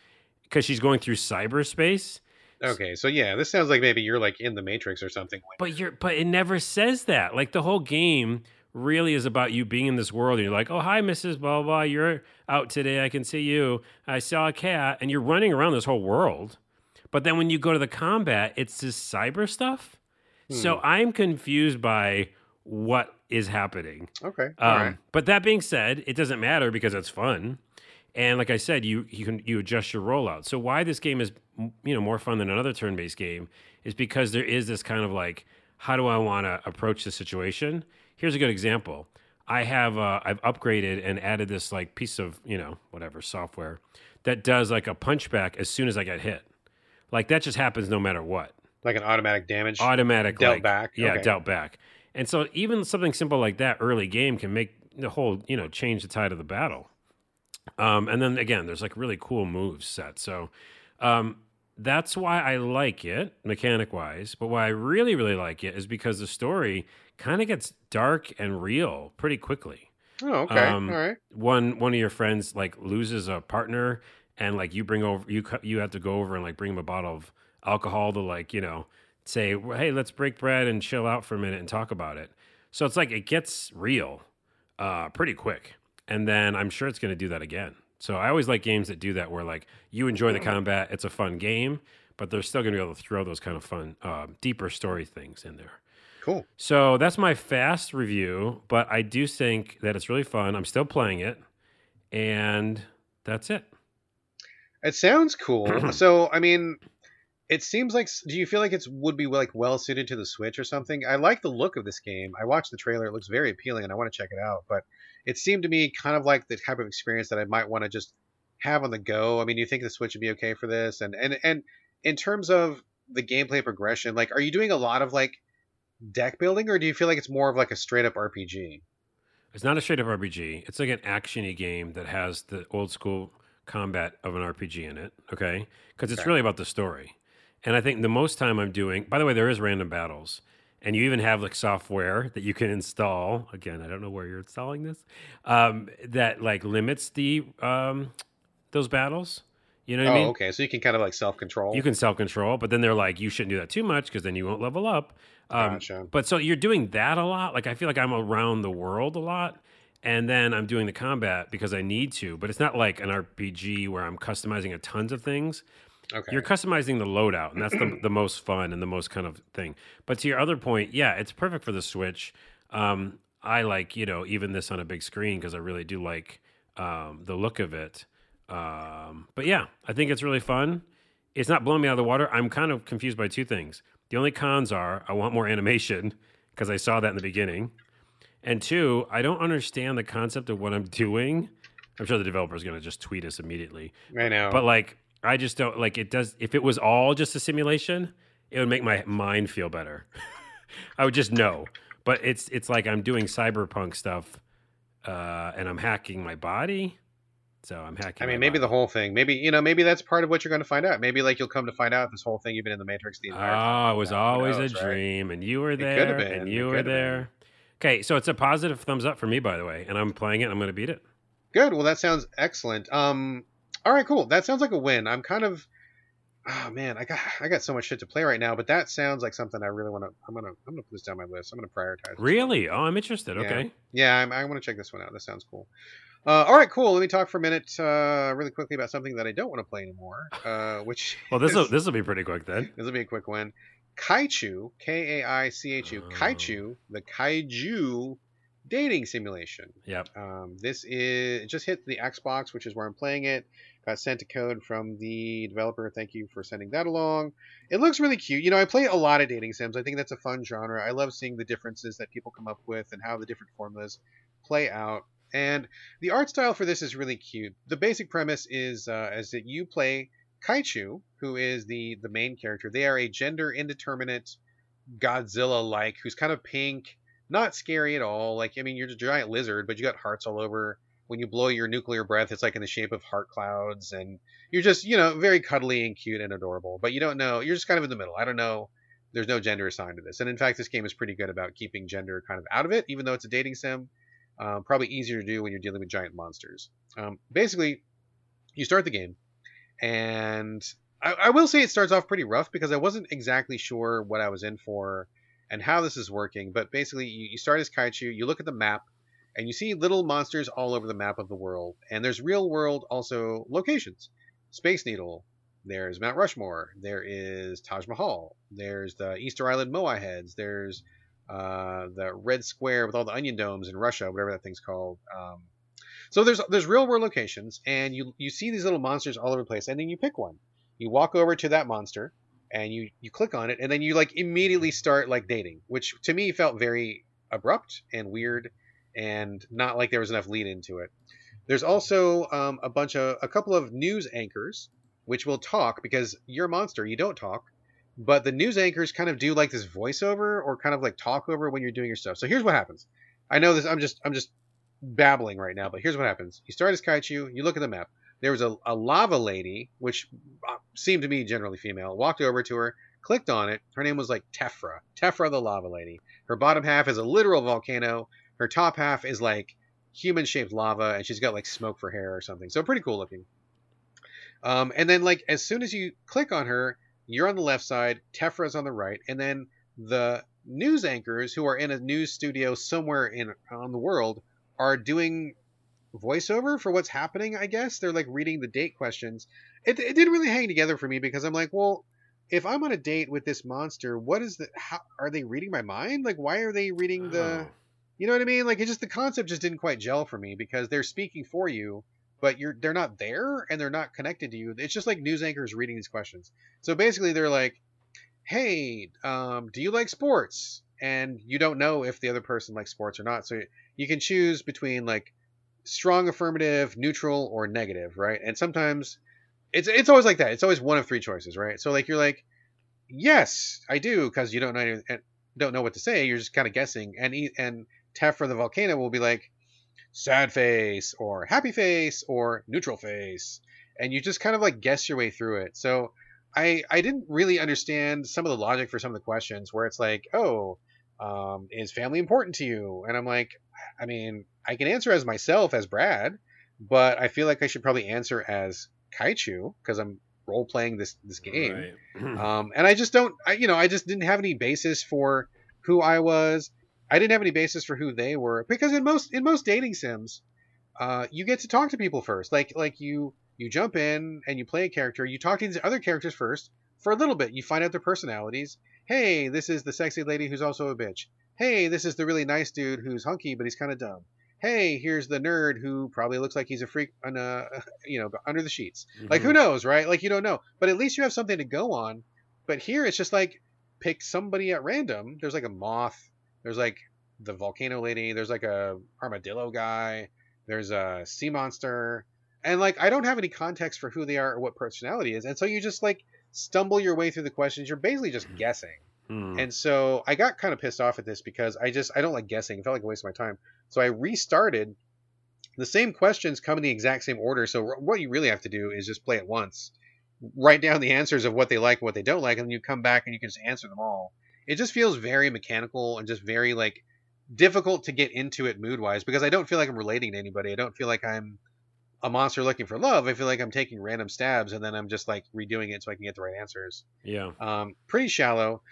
because she's going through cyberspace. Okay, so yeah, this sounds like maybe you're like in the Matrix or something. But you're but it never says that. Like the whole game really is about you being in this world and you're like, oh, hi, Mrs. Blah, blah, blah. you're out today. I can see you. I saw a cat. And you're running around this whole world. But then when you go to the combat, it's this cyber stuff. So I'm confused by what is happening. Okay. Um, right. But that being said, it doesn't matter because it's fun. And like I said, you you can you adjust your rollout. So why this game is you know more fun than another turn-based game is because there is this kind of like how do I want to approach the situation? Here's a good example. I have uh, I've upgraded and added this like piece of you know whatever software that does like a punchback as soon as I get hit. Like that just happens no matter what Like an automatic damage. automatic Dealt like- back? Yeah, Okay. dealt back. And so even something simple like that early game can make the whole you know change the tide of the battle. Um, and then again, there's like really cool moves set. So um, that's why I like it mechanic wise. But why I really really like it is because the story kind of gets dark and real pretty quickly oh, okay. um, All right. one one of your friends like loses a partner and like you bring over you you have to go over and like bring him a bottle of alcohol to like you know say hey let's break bread and chill out for a minute and talk about it so it's like it gets real uh pretty quick and then i'm sure it's going to do that again so i always like games that do that where like you enjoy the combat it's a fun game but they're still going to be able to throw those kind of fun uh, deeper story things in there Cool. so that's my fast review, but I do think that it's really fun. I'm still playing it, and that's it. It sounds cool. so, I mean, it seems like. Do you feel like it's would be like well suited to the Switch or something? I like the look of this game. I watched the trailer; it looks very appealing, and I want to check it out. But it seemed to me kind of like the type of experience that I might want to just have on the go. I mean, you think the Switch would be okay for this? And and and in terms of the gameplay progression, like, are you doing a lot of like deck building, or do you feel like it's more of like a straight up RPG? It's not a straight up RPG. It's like an actiony game that has the old school combat of an RPG in it. Okay, because it's Okay. really about the story. And I think the most time I'm doing. By the way, there is random battles, and you even have like software that you can install. Again, I don't know where you're installing this. Um, that like limits the um, those battles. You know what oh, I mean? okay. So you can kind of like self control. You can self control, but then they're like, you shouldn't do that too much because then you won't level up. Um, Gotcha. But so you're doing that a lot. Like I feel like I'm around the world a lot, and then I'm doing the combat because I need to. But it's not like an RPG where I'm customizing a tons of things. Okay. You're customizing the loadout, and that's the, the most fun and the most kind of thing. But to your other point, yeah, it's perfect for the Switch. Um, I like you know even this on a big screen because I really do like um, the look of it. Um, but yeah, I think it's really fun. It's not blowing me out of the water. I'm kind of confused by two things. The only cons are I want more animation because I saw that in the beginning, and two, I don't understand the concept of what I'm doing. I'm sure the developer is going to just tweet us immediately. I know. But like, I just don't like it. Does if it was all just a simulation, it would make my mind feel better. I would just know. But it's it's like I'm doing cyberpunk stuff, uh, and I'm hacking my body. So I'm hacking. I mean, maybe body. the whole thing. Maybe you know, maybe that's part of what you're going to find out. Maybe like you'll come to find out this whole thing you've been in the Matrix the entire time. Oh, it was always knows, a right? dream, and you were there, been, and you were there. Okay, so it's a positive thumbs up for me, by the way, and I'm playing it. I'm going to beat it. Good. Well, that sounds excellent. Um, all right, cool. That sounds like a win. I'm kind of, oh man, I got I got so much shit to play right now, but that sounds like something I really want to. I'm gonna I'm gonna put this down my list. I'm gonna prioritize. Really? Oh, I'm interested. Yeah. Okay. Yeah, I'm, I want to check this one out. This sounds cool. Uh, all right, cool. Let me talk for a minute, uh, really quickly about something that I don't want to play anymore. Uh, which Well, this will is- this will be pretty quick then. This will be a quick one. Kaichu, K A I C H U, Oh. Kaichu, the Kaiju dating simulation. Yep. Um, this is it just hit the Xbox, which is where I'm playing it. Got sent a code from the developer. Thank you for sending that along. It looks really cute. You know, I play a lot of dating sims. I think that's a fun genre. I love seeing the differences that people come up with and how the different formulas play out. And the art style for this is really cute. The basic premise is uh, is that you play Kaichu, who is the the main character. They are a gender indeterminate Godzilla like, who's kind of pink, not scary at all. Like I mean, you're a giant lizard, but you got hearts all over. When you blow your nuclear breath, it's like in the shape of heart clouds, and you're just you know very cuddly and cute and adorable. But you don't know. You're just kind of in the middle. I don't know. There's no gender assigned to this, and in fact, this game is pretty good about keeping gender kind of out of it, even though it's a dating sim. Um, probably easier to do when you're dealing with giant monsters. Um, basically, you start the game, and I, I will say it starts off pretty rough because I wasn't exactly sure what I was in for and how this is working. But basically, you, you start as Kaichu, you look at the map, and you see little monsters all over the map of the world. And there's real world also locations. Space Needle, there's Mount Rushmore, there is Taj Mahal, there's the Easter Island Moai heads, there's uh, the red square with all the onion domes in Russia, whatever that thing's called. Um, so there's there's real world locations, and you you see these little monsters all over the place, and then you pick one. You walk over to that monster, and you you click on it, and then you like immediately start like dating, which to me felt very abrupt and weird, and not like there was enough lead into it. There's also um, a bunch of a couple of news anchors which will talk because you're a monster, you don't talk, but the news anchors kind of do like this voiceover or kind of like talk over when you're doing your stuff. So here's what happens. I know this. I'm just I'm just babbling right now, but here's what happens. You start as Kaichu. You look at the map. There was a, a lava lady, which uh, seemed to me generally female. Walked over to her, clicked on it. Her name was like Tephra, Tephra the lava lady. Her bottom half is a literal volcano. Her top half is like human shaped lava, and she's got like smoke for hair or something. So pretty cool looking. Um, and then like as soon as you click on her, you're on the left side, Tephra's on the right, and then the news anchors who are in a news studio somewhere in on the world are doing voiceover for what's happening. I guess they're like reading the date questions. It, it didn't really hang together for me because I'm like, well, if I'm on a date with this monster, what is the? How are they reading my mind? Like, why are they reading the? You know what I mean? Like, it just the concept just didn't quite gel for me because they're speaking for you, but you're they're not there and they're not connected to you. It's just like news anchors reading these questions. So basically, they're like, "Hey, um, do you like sports?" And you don't know if the other person likes sports or not. So you can choose between like strong affirmative, neutral, or negative, right? And sometimes it's it's always like that. It's always one of three choices, right? So like you're like, "Yes, I do," because you don't know don't know what to say. You're just kind of guessing. And and Tephra the volcano will be like sad face or happy face or neutral face and you just kind of like guess your way through it so i i didn't really understand some of the logic for some of the questions where it's like oh um, is family important to you and i'm like i mean i can answer as myself as brad but i feel like i should probably answer as kaichu because i'm role playing this this game Right. um, and I just don't, I, you know, I just didn't have any basis for who I was. I didn't have any basis for who they were because in most in most dating sims, uh, you get to talk to people first. Like like you you jump in and you play a character. You talk to these other characters first for a little bit. You find out their personalities. Hey, this is the sexy lady who's also a bitch. Hey, this is the really nice dude who's hunky but he's kind of dumb. Hey, here's the nerd who probably looks like he's a freak on uh, you know under the sheets. Like who Mhm. knows, right? Like you don't know, but at least you have something to go on. But here it's just like pick somebody at random. There's like a moth. There's like the volcano lady. There's like a armadillo guy. There's a sea monster, and like I don't have any context for who they are or what personality is, and so you just like stumble your way through the questions. You're basically just guessing. Hmm. And so I got kind of pissed off at this because I just I don't like guessing. It felt like a waste of my time. So I restarted. The same questions come in the exact same order. So what you really have to do is just play it once, write down the answers of what they like what they don't like, and then you come back and you can just answer them all. It just feels very mechanical and just very like difficult to get into it mood wise because I don't feel like I'm relating to anybody. I don't feel like I'm a monster looking for love. I feel like I'm taking random stabs and then I'm just like redoing it so I can get the right answers yeah. um, pretty shallow.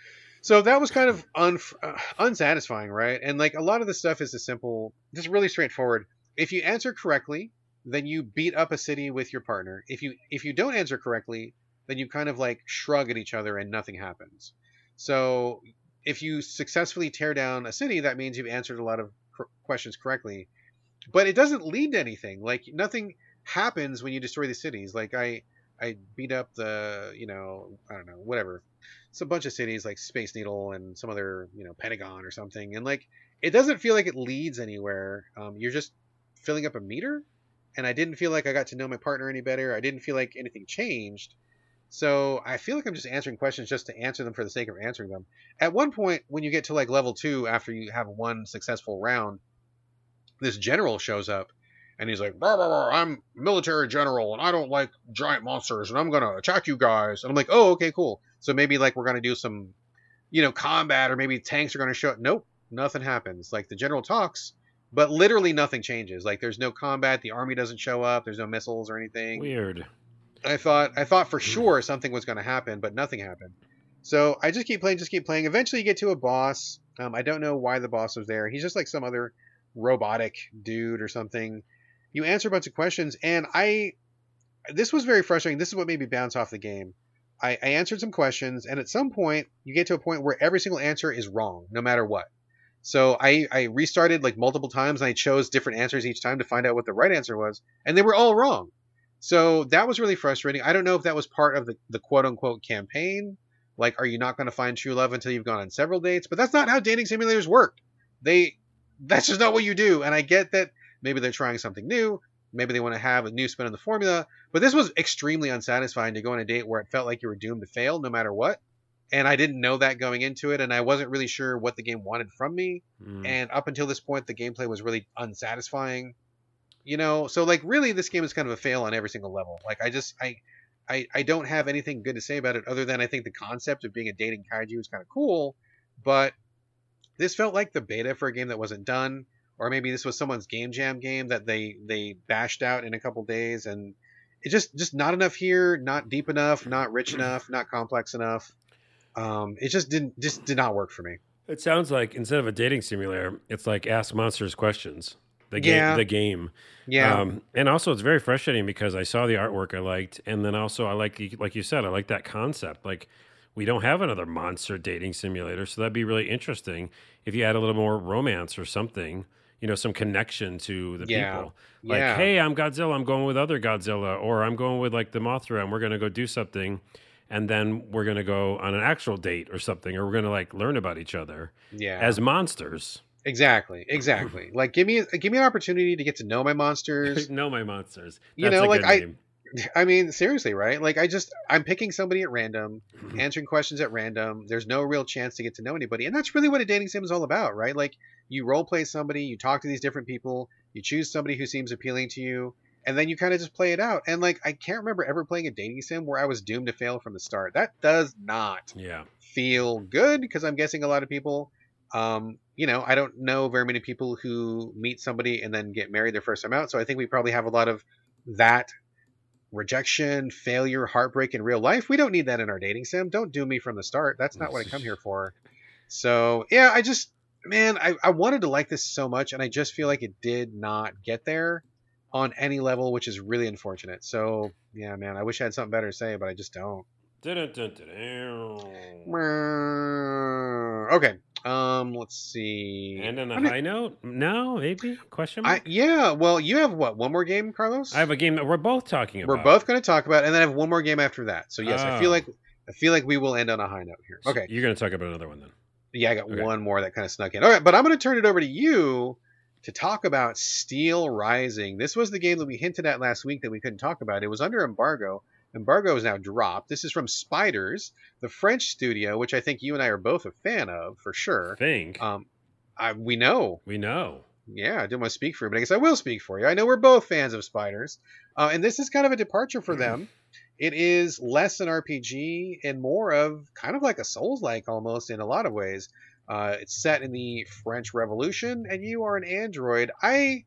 So that was kind of un- uh, unsatisfying, right? And like a lot of the stuff is a simple, just really straightforward. If you answer correctly, then you beat up a city with your partner. If you if you don't answer correctly, then you kind of like shrug at each other and nothing happens. So if you successfully tear down a city, that means you've answered a lot of questions correctly. But it doesn't lead to anything. Like nothing happens when you destroy the cities. Like I I beat up the, you know, I don't know, whatever. It's a bunch of cities like Space Needle and some other, you know, Pentagon or something. And like, it doesn't feel like it leads anywhere. Um, you're just filling up a meter. And I didn't feel like I got to know my partner any better. I didn't feel like anything changed. So I feel like I'm just answering questions just to answer them for the sake of answering them. At one point, when you get to like level two, after you have one successful round, this general shows up and he's like, "Blah, blah, blah, I'm military general and I don't like giant monsters and I'm gonna attack you guys. And I'm like, oh, okay, cool. So maybe like we're gonna do some, you know, combat or maybe tanks are gonna show up. Nope, nothing happens. Like the general talks, but literally nothing changes. Like there's no combat, the army doesn't show up, there's no missiles or anything. Weird. I thought I thought for sure something was gonna happen, but nothing happened. So I just keep playing, just keep playing. Eventually, you get to a boss. Um, I don't know why the boss was there. He's just like some other robotic dude or something. You answer a bunch of questions, and I. This was very frustrating. This is what made me bounce off the game. I, I answered some questions, and at some point, you get to a point where every single answer is wrong, no matter what. So I, I restarted like multiple times, and I chose different answers each time to find out what the right answer was, and they were all wrong. So that was really frustrating. I don't know if that was part of the, the quote unquote campaign. Like, are you not going to find true love until you've gone on several dates? But that's not how dating simulators work. They, that's just not what you do. And I get that maybe they're trying something new. Maybe they want to have a new spin on the formula. But this was extremely unsatisfying to go on a date where it felt like you were doomed to fail no matter what. And I didn't know that going into it. And I wasn't really sure what the game wanted from me. Mm. And up until this point, the gameplay was really unsatisfying you know so like really this game is kind of a fail on every single level. Like i just i i, I don't have anything good to say about it other than i think the concept of being a dating kaiju is kind of cool but this felt like the beta for a game that wasn't done or maybe this was someone's game jam game that they they bashed out in a couple days and it just just not enough here not deep enough not rich enough not complex enough. Um it just didn't just did not work for me. It sounds like instead of a dating simulator, it's like ask monsters questions. The game, Yeah. the game. yeah Um, and also, it's very frustrating because I saw the artwork I liked, and then also I like, like you said, I like that concept. Like, we don't have another monster dating simulator, so that'd be really interesting if you add a little more romance or something. You know, some connection to the Yeah. people. Like, Yeah. hey, I'm Godzilla. I'm going with other Godzilla, or I'm going with like the Mothra, and we're gonna go do something, and then we're gonna go on an actual date or something, or we're gonna like learn about each other yeah as monsters. Exactly, exactly. like give me give me an opportunity to get to know my monsters. know my monsters. You know, like, I- name. I mean, seriously, right? Like I just I'm picking somebody at random, answering questions at random. There's no real chance to get to know anybody. And that's really what a dating sim is all about, right? Like you role play somebody, you talk to these different people, you choose somebody who seems appealing to you, and then you kind of just play it out. And like I can't remember ever playing a dating sim where I was doomed to fail from the start. That does not yeah. feel good because I'm guessing a lot of people, um, you know, I don't know very many people who meet somebody and then get married their first time out. So I think we probably have a lot of that rejection, failure, heartbreak in real life. We don't need that in our dating sim. Don't do me from the start. That's not what I come here for. So yeah, I just, man, I, I wanted to like this so much and I just feel like it did not get there on any level, which is really unfortunate. So yeah, man, I wish I had something better to say, but I just don't. Okay. Um, let's see. And on a high note, no, maybe question I, mark. yeah. Well, you have what? One more game, Carlos? I, have a game that we're both talking about. We're both going to talk about, and then I have one more game after that. So yes, I feel Oh. like I feel like we will end on a high note here. So Okay. you're going to talk about another one then. Yeah, I got Okay. one more that kind of snuck in. All right, but I'm going to turn it over to you to talk about Steel Rising. This was the game that we hinted at last week that we couldn't talk about. It was under embargo. Embargo is now dropped. This is from Spiders, the French studio, which I think you and I are both a fan of for sure. I Think Um, I, we know we know. Yeah, I didn't want to speak for you, but I guess I will speak for you. I know we're both fans of spiders, uh, and this is kind of a departure for them. It is less an RPG and more of kind of like a Souls-like almost in a lot of ways. Uh, it's set in the French Revolution, and you are an android. I,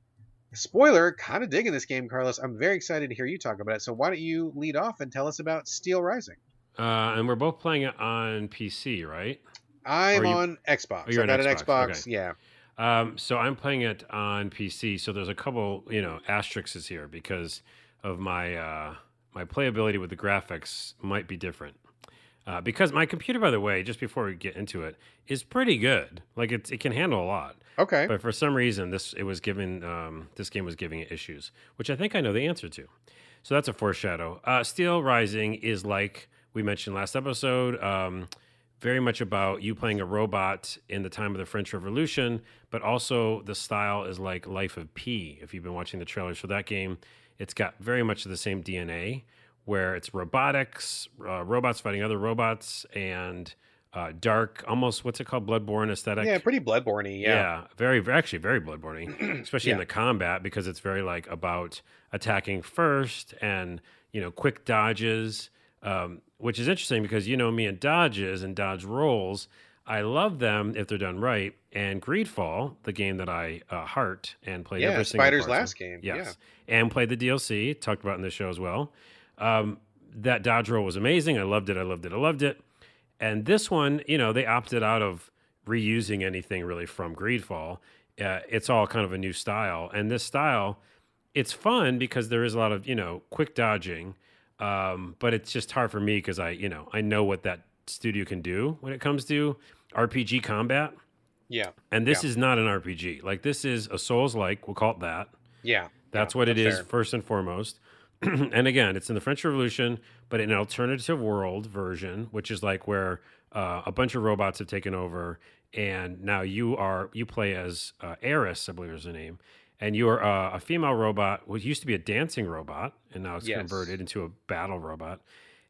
spoiler, kind of digging this game, Carlos. I'm very excited to hear you talk about it. So why don't you lead off and tell us about Steel Rising? Uh, and we're both playing it on PC, right? I'm you- on Xbox. oh, you're I got on an Xbox, Xbox. okay. Yeah. Um, so I'm playing it on PC. So there's a couple, you know, asterisks here because of my uh, my playability with the graphics might be different. Uh, because my computer, by the way, just before we get into it, is pretty good. Like it, it can handle a lot. Okay. But for some reason, this it was giving um, this game was giving it issues, which I think I know the answer to. So that's a foreshadow. Uh, Steel Rising is like we mentioned last episode, um, very much about you playing a robot in the time of the French Revolution, but also the style is like Lies of P. If you've been watching the trailers for that game, it's got very much the same DNA, where it's robotics, uh, robots fighting other robots, and uh, dark, almost what's it called, Bloodborne aesthetic. yeah, pretty Bloodborne-y. Yeah. very, very actually very bloodborne especially in the combat because it's very like about attacking first and you know quick dodges, um, which is interesting because you know me and dodges and dodge rolls. I love them if they're done right. And Greedfall, the game that I uh, heart and played Yeah, every single Spider's last game, yes, and played the DLC. Talked about in the show as well. Um, that dodge roll was amazing. I loved it. I loved it. I loved it. And this one, you know, they opted out of reusing anything really from Greedfall. Uh, it's all kind of a new style, and this style, it's fun because there is a lot of you know quick dodging, um, but it's just hard for me because I you know I know what that studio can do when it comes to RPG combat. Yeah. And this Yeah. is not an RPG. Like this is a Souls like, we'll call it that. Yeah. That's Yeah, what it that's is fair. first and foremost. and again, it's in the French Revolution, but in an alternative world version, which is like where uh, a bunch of robots have taken over, and now you are you play as uh, Eris, I believe is her name, and you are uh, a female robot. What used to be a dancing robot, and now it's Yes. converted into a battle robot.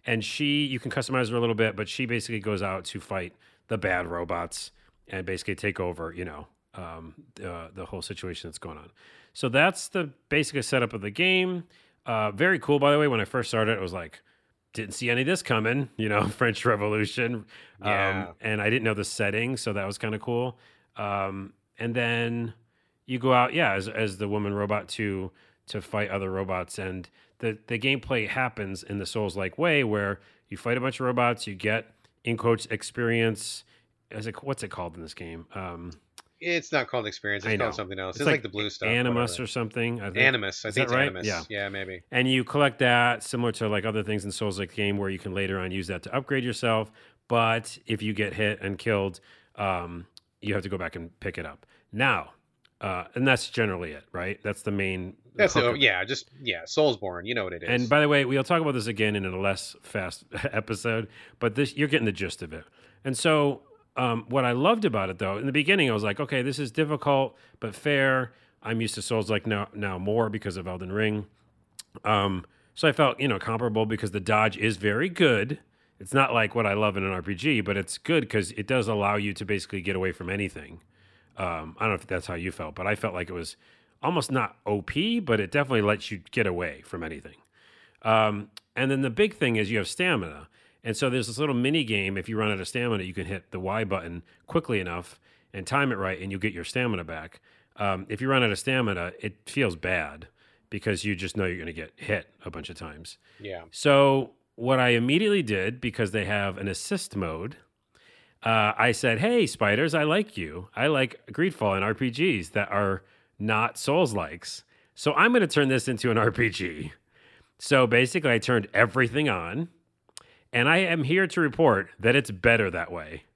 And she, you can customize her a little bit, but she basically goes out to fight the bad robots and basically take over, you know, um, uh, the whole situation that's going on. So that's the basic setup of the game. Uh, very cool, by the way. When I first started, it was like, didn't see any of this coming, you know, French Revolution. Yeah. Um, and I didn't know the setting, so that was kind of cool. Um, and then you go out, yeah, as, as the woman robot to to fight other robots, and the the gameplay happens in the Souls like way where you fight a bunch of robots, you get in quotes experience. Is it what's it called in this game? Um, It's not called experience. It's called something else. It's It's, like, like the blue stuff. Animus whatever. or something. I think. Animus. I Is think right? Animus. Yeah. Yeah, maybe. and you collect that similar to like other things in Souls like game where you can later on use that to upgrade yourself. But if you get hit and killed, um, you have to go back and pick it up. Now, uh, and that's generally it, right? That's the main. That's the, yeah, just yeah, Soulsborne. You know what it is. And by the way, we'll talk about this again in a less fast episode, but this you're getting the gist of it. And so, um, what I loved about it though, in the beginning, I was like, okay, this is difficult but fair. I'm used to Souls like now now more because of Elden Ring. Um, so I felt you know comparable because the dodge is very good. It's not like what I love in an RPG, but it's good because it does allow you to basically get away from anything. Um, I don't know if that's how you felt, but I felt like it was almost not OP, but it definitely lets you get away from anything. Um, and then the big thing is you have stamina. And so there's this little mini game. If you run out of stamina, you can hit the Y button quickly enough and time it right, and you get your stamina back. Um, if you run out of stamina, it feels bad because you just know you're going to get hit a bunch of times. yeah. So what I immediately did because they have an assist mode, uh, I said, "Hey, spiders, I like you. I like Greedfall and RPGs that are not Souls likes. So I'm going to turn this into an RPG." So basically, I turned everything on, and I am here to report that it's better that way.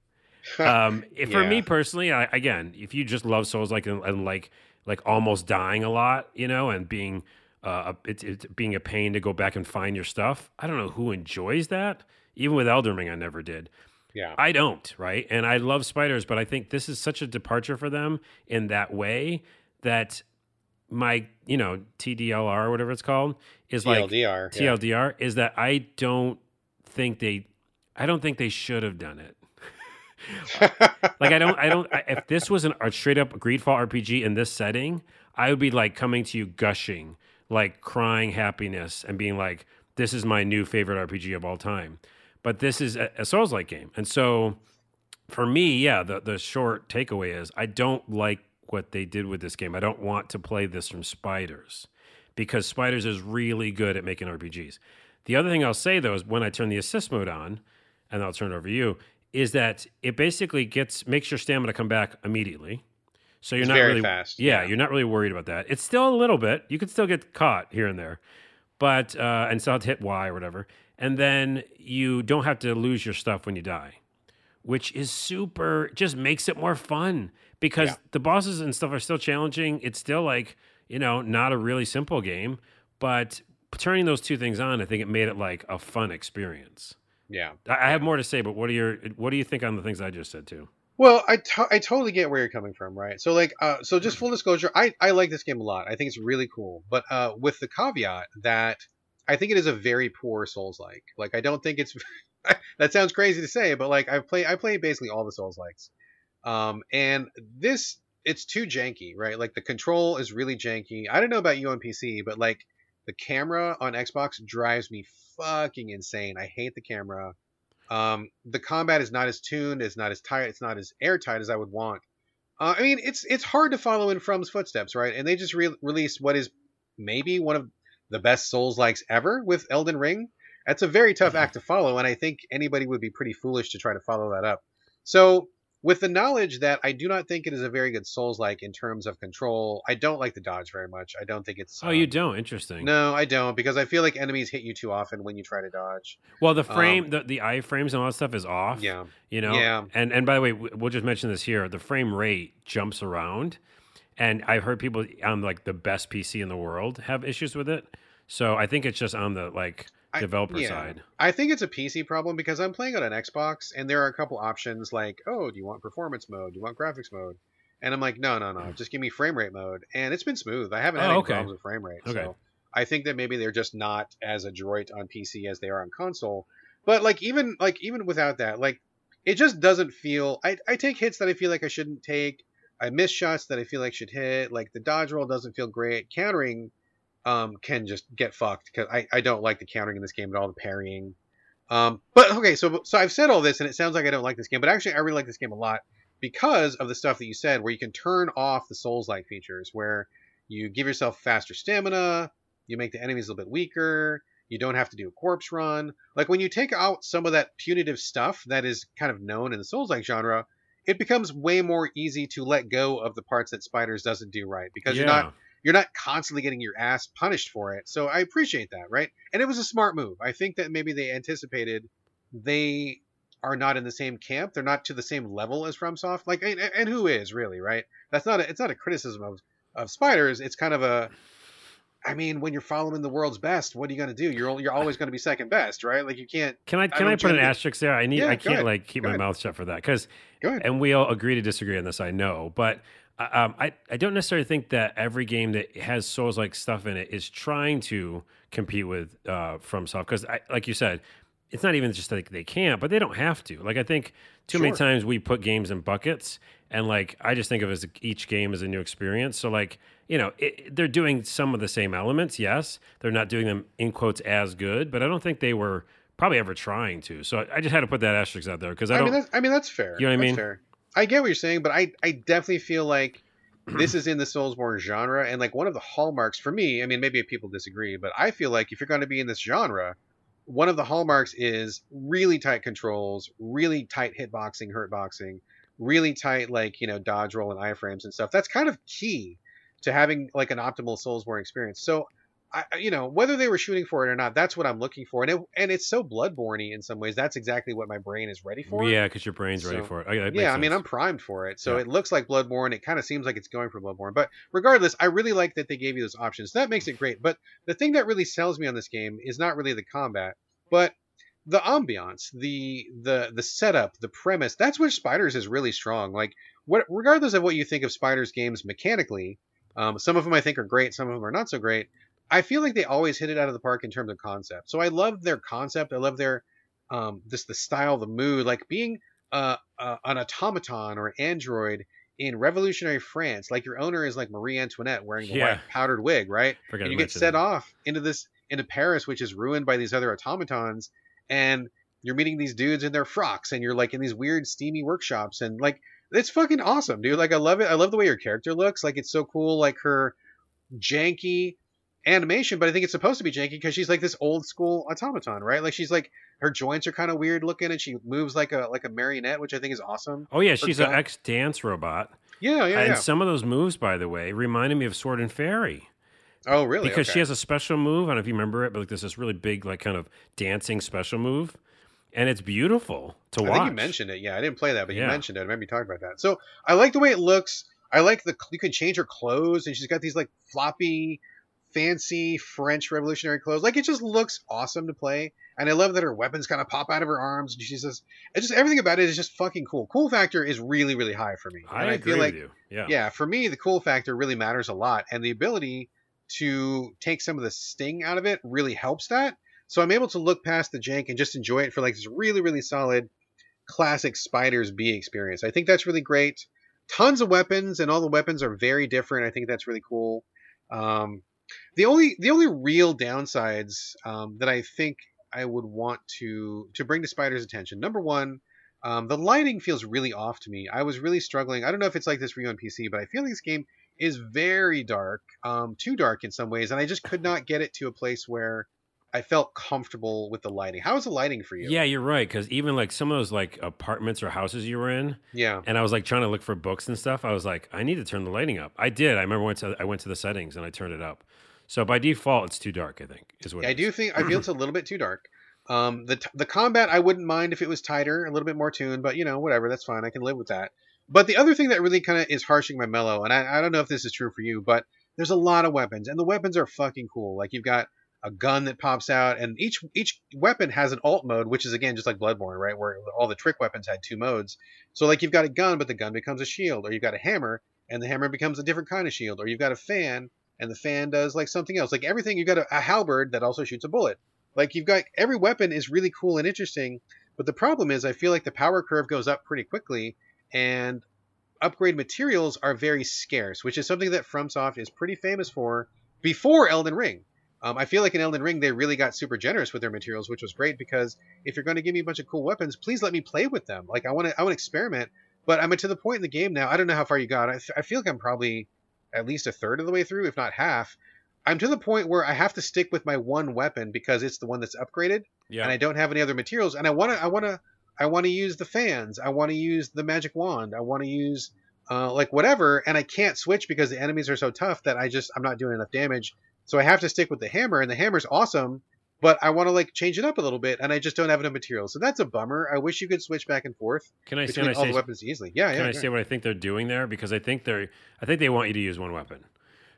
Um, For me personally, I, again, if you just love Souls like and, and like like almost dying a lot, you know, and being uh, it's, it's being a pain to go back and find your stuff. I don't know who enjoys that. Even with Elden Ring, I never did. Yeah. I don't, right? And I love spiders, but I think this is such a departure for them in that way that my, you know, TDLR or whatever it's called is like TLDR. yeah. TLDR is that I don't think they I don't think they should have done it. Like I don't I don't I, if this was an, a straight up Greedfall RPG in this setting, I would be like coming to you gushing, like crying happiness and being like this is my new favorite RPG of all time. But this is a, a Souls like game. And so for me, yeah, the the short takeaway is I don't like what they did with this game. I don't want to play this from Spiders because Spiders is really good at making RPGs. The other thing I'll say though is when I turn the assist mode on, and I'll turn it over to you, is that it basically gets makes your stamina come back immediately. So you're It's not very really fast, Yeah, yeah. you're not really worried about that. It's still a little bit. You could still get caught here and there, but uh, and still have to hit Y or whatever. And then you don't have to lose your stuff when you die which is super just makes it more fun because Yeah. the bosses and stuff are still challenging it's still like you know not a really simple game but turning those two things on i think it made it like a fun experience yeah. i, I have more to say but what are your what do you think on the things i just said too Well, I, to- I totally get where you're coming from, right? So like, uh, so just full disclosure, I, I like this game a lot. I think it's really cool, but uh, with the caveat that I think it is a very poor Souls like. Like, I don't think it's that sounds crazy to say, but like I play I play basically all the Souls likes, um, and this it's too janky, right? Like the control is really janky. I don't know about you on PC, but like the camera on Xbox drives me fucking insane. I hate the camera. Um, the combat is not as tuned, it's not as tight, it's not as airtight as I would want. Uh, I mean, it's it's hard to follow in From's footsteps, right? And they just re- released what is maybe one of the best Souls likes ever with Elden Ring. That's a very tough act to follow, and I think anybody would be pretty foolish to try to follow that up. So, with the knowledge that I do not think it is a very good Souls like in terms of control, I don't like the dodge very much. I don't think it's. Oh, you don't? Interesting. No, I don't because I feel like enemies hit you too often when you try to dodge. Well, the frame, um, the, the iframes and all that stuff is off. Yeah. You know? Yeah. And, and by the way, we'll just mention this here the frame rate jumps around. And I've heard people on like the best PC in the world have issues with it. So I think it's just on the like developer I, yeah. side. I think it's a PC problem because I'm playing on an Xbox and there are a couple options like, oh, do you want performance mode? Do you want graphics mode? And I'm like, no, no, no, mm. just give me frame rate mode. And it's been smooth. I haven't had oh, any okay. problems with frame rate. Okay. So I think that maybe they're just not as adroit on PC as they are on console. But like even like even without that, like it just doesn't feel. I I take hits that I feel like I shouldn't take. I miss shots that I feel like should hit. Like the dodge roll doesn't feel great. Countering um, can just get fucked because I, I don't like the countering in this game at all, the parrying. Um, but okay, so so I've said all this, and it sounds like I don't like this game, but actually I really like this game a lot because of the stuff that you said, where you can turn off the Souls-like features, where you give yourself faster stamina, you make the enemies a little bit weaker, you don't have to do a corpse run. Like when you take out some of that punitive stuff that is kind of known in the Souls-like genre, it becomes way more easy to let go of the parts that Spiders doesn't do right because yeah. you're not you're not constantly getting your ass punished for it. So I appreciate that, right? And it was a smart move. I think that maybe they anticipated they are not in the same camp. They're not to the same level as FromSoft. Like, and, and who is really, right? That's not. A, it's not a criticism of of spiders. It's kind of a. I mean, when you're following the world's best, what are you going to do? You're you're always going to be second best, right? Like you can't. Can I can I, I put an asterisk there? I need. Yeah, I can't like keep go my ahead. mouth shut for that because. And we all agree to disagree on this. I know, but um, I, I don't necessarily think that every game that has Souls like stuff in it is trying to compete with uh, FromSoft because, like you said, it's not even just like they can't, but they don't have to. Like I think too sure. many times we put games in buckets, and like I just think of as each game as a new experience. So like you know it, they're doing some of the same elements. Yes, they're not doing them in quotes as good, but I don't think they were probably ever trying to. So I just had to put that asterisk out there because I, I mean that's, I mean that's fair. You know what that's I mean? Fair. I get what you're saying, but I I definitely feel like this is in the Soulsborne genre, and like one of the hallmarks for me. I mean, maybe people disagree, but I feel like if you're going to be in this genre, one of the hallmarks is really tight controls, really tight hitboxing, hurtboxing, really tight like you know dodge roll and iframes and stuff. That's kind of key to having like an optimal Soulsborne experience. So I, you know, whether they were shooting for it or not, that's what I'm looking for, and it, and it's so bloodborne in some ways. That's exactly what my brain is ready for. Yeah, because your brain's so, ready for it. Oh, yeah, yeah I mean, I'm primed for it, so yeah. it looks like Bloodborne. It kind of seems like it's going for Bloodborne, but regardless, I really like that they gave you those options. That makes it great. But the thing that really sells me on this game is not really the combat, but the ambiance, the the the setup, the premise. That's where Spiders is really strong. Like, what, regardless of what you think of Spiders games mechanically, um, some of them I think are great, some of them are not so great I feel like they always hit it out of the park in terms of concept. So I love their concept. I love their um this the style, the mood, like being uh, uh, an automaton or an android in revolutionary France. Like your owner is like Marie Antoinette wearing the yeah. white powdered wig, right? Forgot and you get set that. off into this into Paris, which is ruined by these other automatons, and you're meeting these dudes in their frocks, and you're like in these weird steamy workshops, and like it's fucking awesome, dude. Like I love it. I love the way your character looks. Like it's so cool. Like her janky animation, but I think it's supposed to be janky because she's like this old school automaton, right? Like she's like her joints are kind of weird looking, and she moves like a like a marionette, which I think is awesome. Oh yeah, she's an uh, ex dance robot. Yeah, yeah, and yeah. some of those moves, by the way, reminded me of Sword and Fairy. Oh, really? Because okay. she has a special move. I don't know if you remember it, but like there's this really big, like kind of dancing special move, and it's beautiful to I watch. I think you mentioned it. Yeah, I didn't play that, but yeah. you mentioned it. I remember you talking about that. So I like the way it looks. I like the you can change her clothes, and she's got these like floppy fancy French revolutionary clothes. Like it just looks awesome to play. And I love that her weapons kind of pop out of her arms. And she's just, it's just everything about it is just fucking cool. Cool factor is really, really high for me. I I feel like, with you. Yeah. Yeah. For me, the cool factor really matters a lot. And the ability to take some of the sting out of it really helps that. So I'm able to look past the jank and just enjoy it for like this really, really solid classic Spiders B experience. I think that's really great. Tons of weapons, and all the weapons are very different. I think that's really cool. Um, the only the only real downsides um, that I think I would want to to bring to Spider's attention. Number one, um, the lighting feels really off to me. I was really struggling. I don't know if it's like this for you on PC, but I feel this game is very dark, um, too dark in some ways, and I just could not get it to a place where I felt comfortable with the lighting. How was the lighting for you? Yeah, you're right. Because even like some of those like apartments or houses you were in, Yeah. and I was like trying to look for books and stuff. I was like, I need to turn the lighting up. I did. I remember once I went to the settings and I turned it up. So by default, it's too dark. I think is what Yeah, I do think I feel it's a little bit too dark. Um, the t- the combat I wouldn't mind if it was tighter, a little bit more tuned, but you know whatever, that's fine. I can live with that. But the other thing that really kind of is harshing my mellow, and I, I don't know if this is true for you, but there's a lot of weapons, and the weapons are fucking cool. Like you've got a gun that pops out, and each each weapon has an alt mode, which is again just like Bloodborne, right? Where all the trick weapons had two modes. So like you've got a gun, but the gun becomes a shield, or you've got a hammer, and the hammer becomes a different kind of shield, or you've got a fan, and the fan does like something else. Like everything, you've got a, a halberd that also shoots a bullet. Like you've got every weapon is really cool and interesting, but the problem is I feel like the power curve goes up pretty quickly, and upgrade materials are very scarce, which is something that FromSoft is pretty famous for before Elden Ring. Um, I feel like in Elden Ring they really got super generous with their materials, which was great because if you're going to give me a bunch of cool weapons, please let me play with them. Like I want to, I want to experiment. But I'm to the point in the game now. I don't know how far you got. I feel like I'm probably at least a third of the way through, if not half. I'm to the point where I have to stick with my one weapon because it's the one that's upgraded, Yeah. and I don't have any other materials. And I want to, I want to, I want to use the fans. I want to use the magic wand. I want to use uh, like whatever, and I can't switch because the enemies are so tough that I just I'm not doing enough damage. So I have to stick with the hammer, and the hammer's awesome, but I want to like change it up a little bit, and I just don't have enough materials. So that's a bummer. I wish you could switch back and forth Can I, I all say the weapons easily. Yeah, yeah. Can I yeah. say what I think they're doing there? Because I think they're, I think they want you to use one weapon,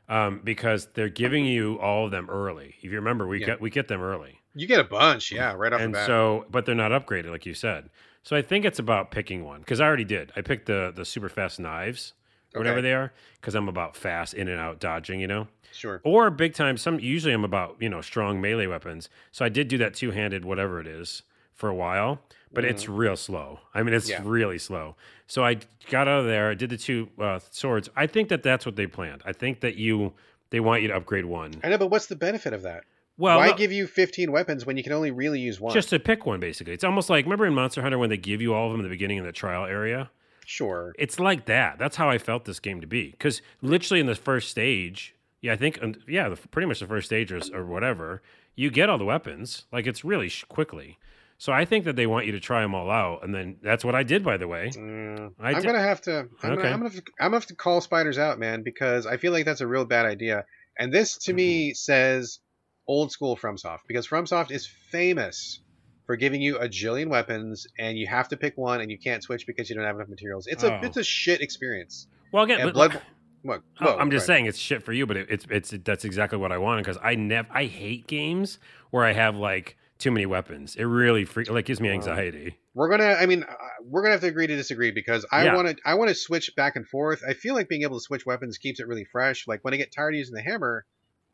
um, because they're giving you all of them early. If you remember, we Yeah. get we get them early, You get a bunch, yeah, right off and the bat. so, but they're not upgraded, like you said. So I think it's about picking one. Because I already did. I picked the the super fast knives, or whatever they are, because I'm about fast in and out dodging, you know. Sure. Or big time. Some usually I'm about you know strong melee weapons. So I did do that two handed whatever it is for a while, but it's real slow. I mean, it's Yeah. really slow. So I got out of there. I did the two uh, swords. I think that that's what they planned. I think that you they want you to upgrade one. I know, but what's the benefit of that? Well, Why give you 15 weapons when you can only really use one? just to pick one basically. It's almost like remember in Monster Hunter when they give you all of them in the beginning in the trial area. sure. It's like that. That's how I felt this game to be. Because literally in the first stage, yeah, I think, um, yeah, the, pretty much the first stage or, or whatever, you get all the weapons. Like it's really sh- quickly. So I think that they want you to try them all out, and then that's what I did. By the way, Mm, I I'm did- gonna have to. I'm, Okay. gonna, I'm gonna. have to- I'm gonna have to call spiders out, man, because I feel like that's a real bad idea. And this, to me, Mm-hmm. says old school FromSoft because FromSoft is famous for giving you a jillion weapons, and you have to pick one, and you can't switch because you don't have enough materials. It's a Oh. it's a shit experience. well, again, And Blood. What? Oh, whoa, I'm just right. saying it's shit for you, but it, it's it's that's exactly what I wanted because I never I hate games where I have like too many weapons. It really free, like gives me anxiety. We're gonna. I mean, uh, we're gonna have to agree to disagree because I Yeah. want to. I want to switch back and forth. I feel like being able to switch weapons keeps it really fresh. Like when I get tired of using the hammer,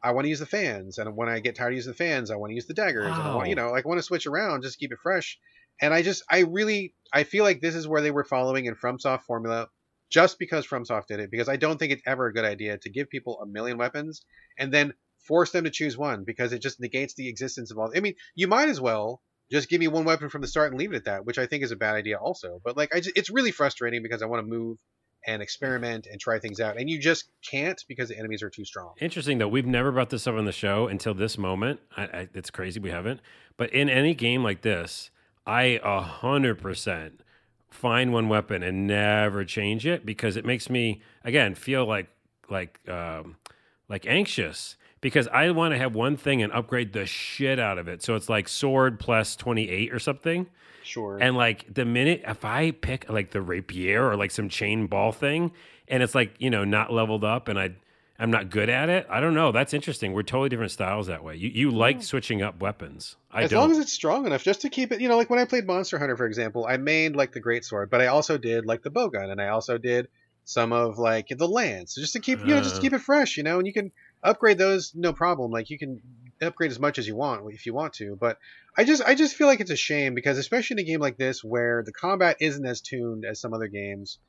I want to use the fans, and when I get tired of using the fans, I want to use the daggers. And I want, you know, like I want to switch around just keep it fresh. And I just, I really, I feel like this is where they were following in FromSoft formula, just because FromSoft did it. Because I don't think it's ever a good idea to give people a million weapons and then force them to choose one because it just negates the existence of all. I mean, you might as well just give me one weapon from the start and leave it at that, which I think is a bad idea also. But like, just, it's really frustrating because I want to move and experiment and try things out, and you just can't because the enemies are too strong. Interesting though, we've never brought this up on the show until this moment. I, I, it's crazy we haven't. But in any game like this, I a hundred percent find one weapon and never change it because it makes me again feel like like um, like anxious because I want to have one thing and upgrade the shit out of it. So it's like sword plus twenty eight or something. Sure. And like the minute if I pick like the rapier or like some chain ball thing, and it's like you know not leveled up, and I I'm not good at it. I don't know. That's interesting. We're totally different styles that way. You you like switching up weapons. I as don't. long as it's strong enough, just to keep it, you know, like when I played Monster Hunter, for example, I made like the great sword, but I also did like the bowgun, and I also did some of like the lance, just to keep, you know, just to Uh. keep it fresh, you know, and you can upgrade those no problem. Like you can upgrade as much as you want if you want to, but I just I just feel like it's a shame because especially in a game like this where the combat isn't as tuned as some other games.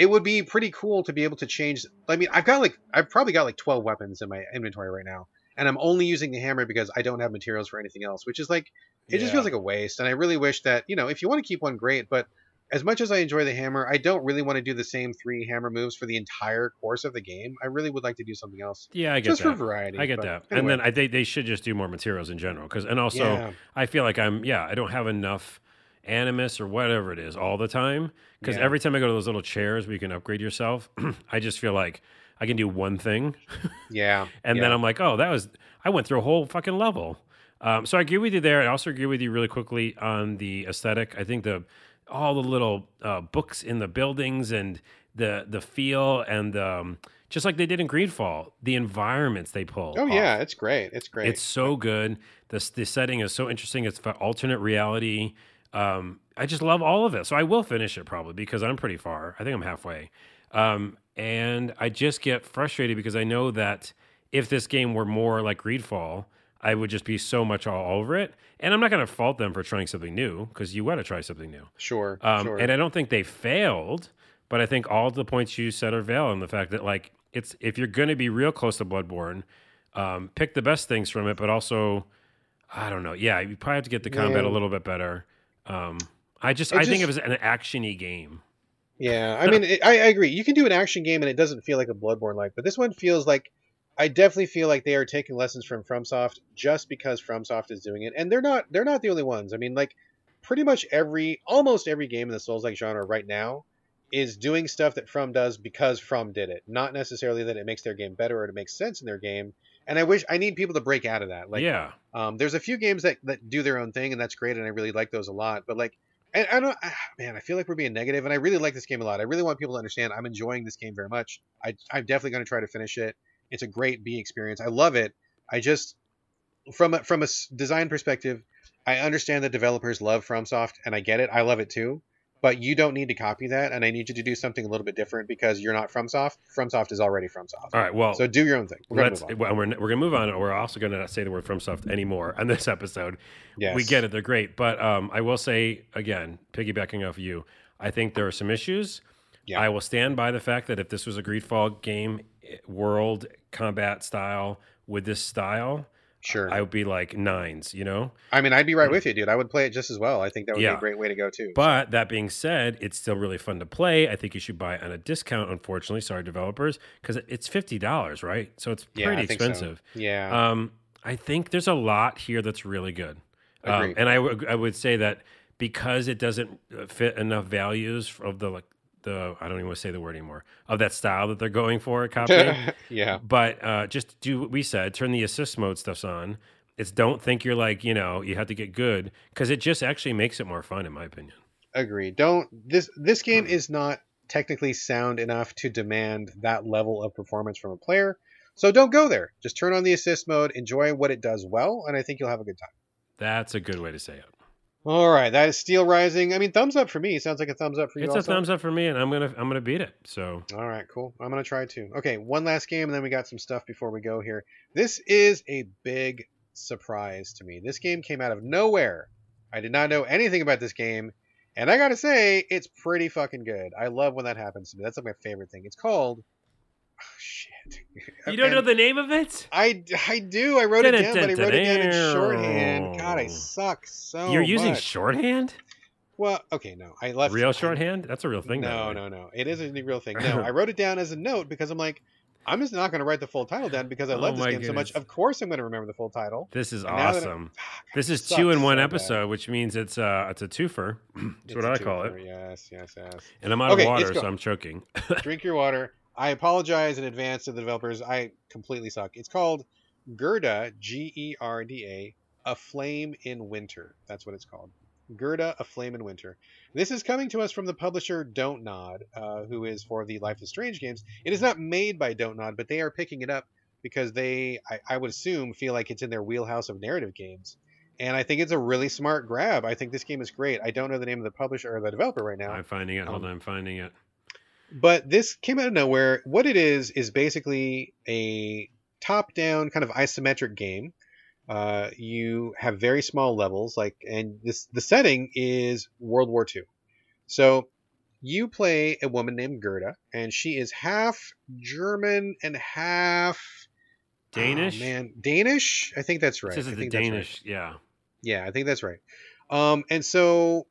It would be pretty cool to be able to change. I mean, I've got like I've probably got like 12 weapons in my inventory right now, and I'm only using the hammer because I don't have materials for anything else, which is like it just feels like a waste. And I really wish that you know if you want to keep one, great, but as much as I enjoy the hammer, I don't really want to do the same three hammer moves for the entire course of the game. I really would like to do something else, Yeah, I get that. just that. for variety. I get that. anyway. And then I think they should just do more materials in general because and also Yeah. I feel like I'm yeah, I don't have enough animus or whatever it is all the time because Yeah. every time I go to those little chairs where you can upgrade yourself, I just feel like I can do one thing yeah, and yeah. then I'm like, oh, that was I went through a whole fucking level. Um, so I agree with you there. I also agree with you really quickly on the aesthetic. I think the all the little uh, books in the buildings and the the feel and um, just like they did in Greedfall, the environments they pull. Oh off. yeah, it's great. It's great. It's so good. The the setting is so interesting. It's for alternate reality. Um, I just love all of it. So I will finish it probably because I'm pretty far. I think I'm halfway. Um, and I just get frustrated because I know that if this game were more like Greedfall, I would just be so much all over it. And I'm not going to fault them for trying something new because you got to try something new. sure, Um, sure. And I don't think they failed, but I think all the points you said are valid. And the fact that like it's if you're going to be real close to Bloodborne, um, pick the best things from it, but also I don't know. Yeah, you probably have to get the combat a little bit better. Um, I just It I think it was an actiony game. Yeah, I mean, it, I, I agree. You can do an action game and it doesn't feel like a Bloodborne like, but this one feels like I definitely feel like they are taking lessons from FromSoft just because FromSoft is doing it, and they're not they're not the only ones. I mean, like pretty much every almost every game in the Souls-like genre right now is doing stuff that From does because From did it, not necessarily that it makes their game better or it makes sense in their game. And I wish I need people to break out of that. Like, yeah, um, there's a few games that, that do their own thing, and that's great, and I really like those a lot. But like, and I don't, ah, man, I feel like we're being negative, and I really like this game a lot. I really want people to understand I'm enjoying this game very much. I, I'm definitely going to try to finish it. It's a great B experience. I love it. I just, from a, from a design perspective, I understand that developers love FromSoft, and I get it. I love it too. But you don't need to copy that, and I need you to do something a little bit different because you're not FromSoft. FromSoft is already FromSoft. all right. Well, So do your own thing. We're gonna let's move on. well, we're, we're gonna move on. We're also gonna not say the word FromSoft anymore on this episode. Yes. We get it; they're great, but um, I will say again, piggybacking off you, I think there are some issues. Yeah. I will stand by the fact that if this was a Greedfall game, eh, world combat style with this style, Sure. I would be like nines. You know. I mean, I'd be right with you, dude. I would play it just as well. I think that would be a great way to go too. But that being said, it's still really fun to play. I think you should buy it on a discount. Unfortunately, sorry developers, because it's fifty dollars, right? So it's pretty I think so. expensive. Yeah. Um, I think there's a lot here that's really good. Um, and I would- say that because it doesn't uh, fit enough values of the like the I don't even want to say the word anymore of that style that they're going for at copying. yeah. but uh, just do what we said. Turn the assist mode stuffs on. It's don't think you're like you know you have to get good because it just actually makes it more fun in my opinion. Agree. Don't this this game Hmm. is not technically sound enough to demand that level of performance from a player. So don't go there. Just turn on the assist mode, enjoy what it does well, and I think you'll have a good time. That's a good way to say it. All right, that is Steelrising. I mean, thumbs up for me. Sounds like a thumbs up for you. It's a thumbs up for me, and I'm gonna I'm gonna beat it. So All right, cool. I'm gonna try too. Okay, one last game, and then we got some stuff before we go here. This is a big surprise to me. This game came out of nowhere. I did not know anything about this game, and I gotta say, it's pretty fucking good. I love when that happens to me. That's like my favorite thing. It's called. Oh, shit. you don't know the name of it? I, I do. I wrote it down, but I wrote it down in shorthand. God, I suck so. You're using much. shorthand? Well, okay, no, I left Real shorthand? That's a real thing. no, no, no. It is a real thing. No, I wrote it down as a note because I'm like, I'm just not going to write the full title down because I Oh love this game so much. Of course, I'm going to remember the full title. This is And now that I- awesome. Ah, This is two in one so bad. episode, which means it's uh it's a twofer. That's It's what a I call it. Yes, yes, yes. And I'm out Okay, of water, so I'm choking. Drink your water. I apologize in advance to the developers. I completely suck. It's called Gerda, G E R D A, A Flame in Winter. That's what it's called. Gerda, A Flame in Winter. This is coming to us from the publisher Don't Nod, uh, who is for the Life is Strange games. It is not made by Don't Nod, but they are picking it up because they, I, I would assume, feel like it's in their wheelhouse of narrative games. And I think it's a really smart grab. I think this game is great. I don't know the name of the publisher or the developer right now. I'm finding it. Hold Um, on, I'm finding it. But this came out of nowhere. What it is is basically a top-down kind of isometric game. Uh, you have very small levels, like, and this the setting is World War II. So you play a woman named Gerda, and she is half German and half oh, Danish? man, Danish. I think that's right. This I is the think that's right. Danish. Yeah. Yeah, I think that's right. Um, and so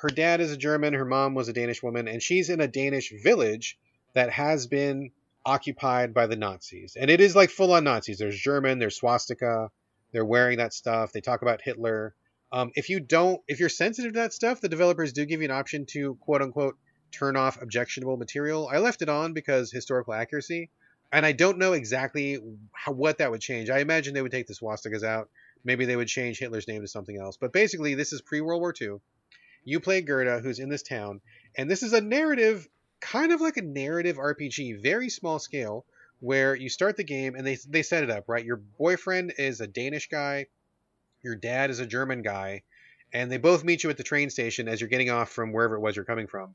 her dad is a German, her mom was a Danish woman, and she's in a Danish village that has been occupied by the Nazis. And it is like full on Nazis. There's German, there's swastika, they're wearing that stuff. They talk about Hitler. Um, if you don't, if you're sensitive to that stuff, the developers do give you an option to quote unquote turn off objectionable material. I left it on because historical accuracy, and I don't know exactly how, what that would change. I imagine they would take the swastikas out. Maybe they would change Hitler's name to something else. But basically, this is pre World War II. You play Gerda, who's in this town, and this is a narrative, kind of like a narrative RPG, very small scale, where you start the game and they they set it up right. Your boyfriend is a Danish guy, your dad is a German guy, and they both meet you at the train station as you're getting off from wherever it was you're coming from.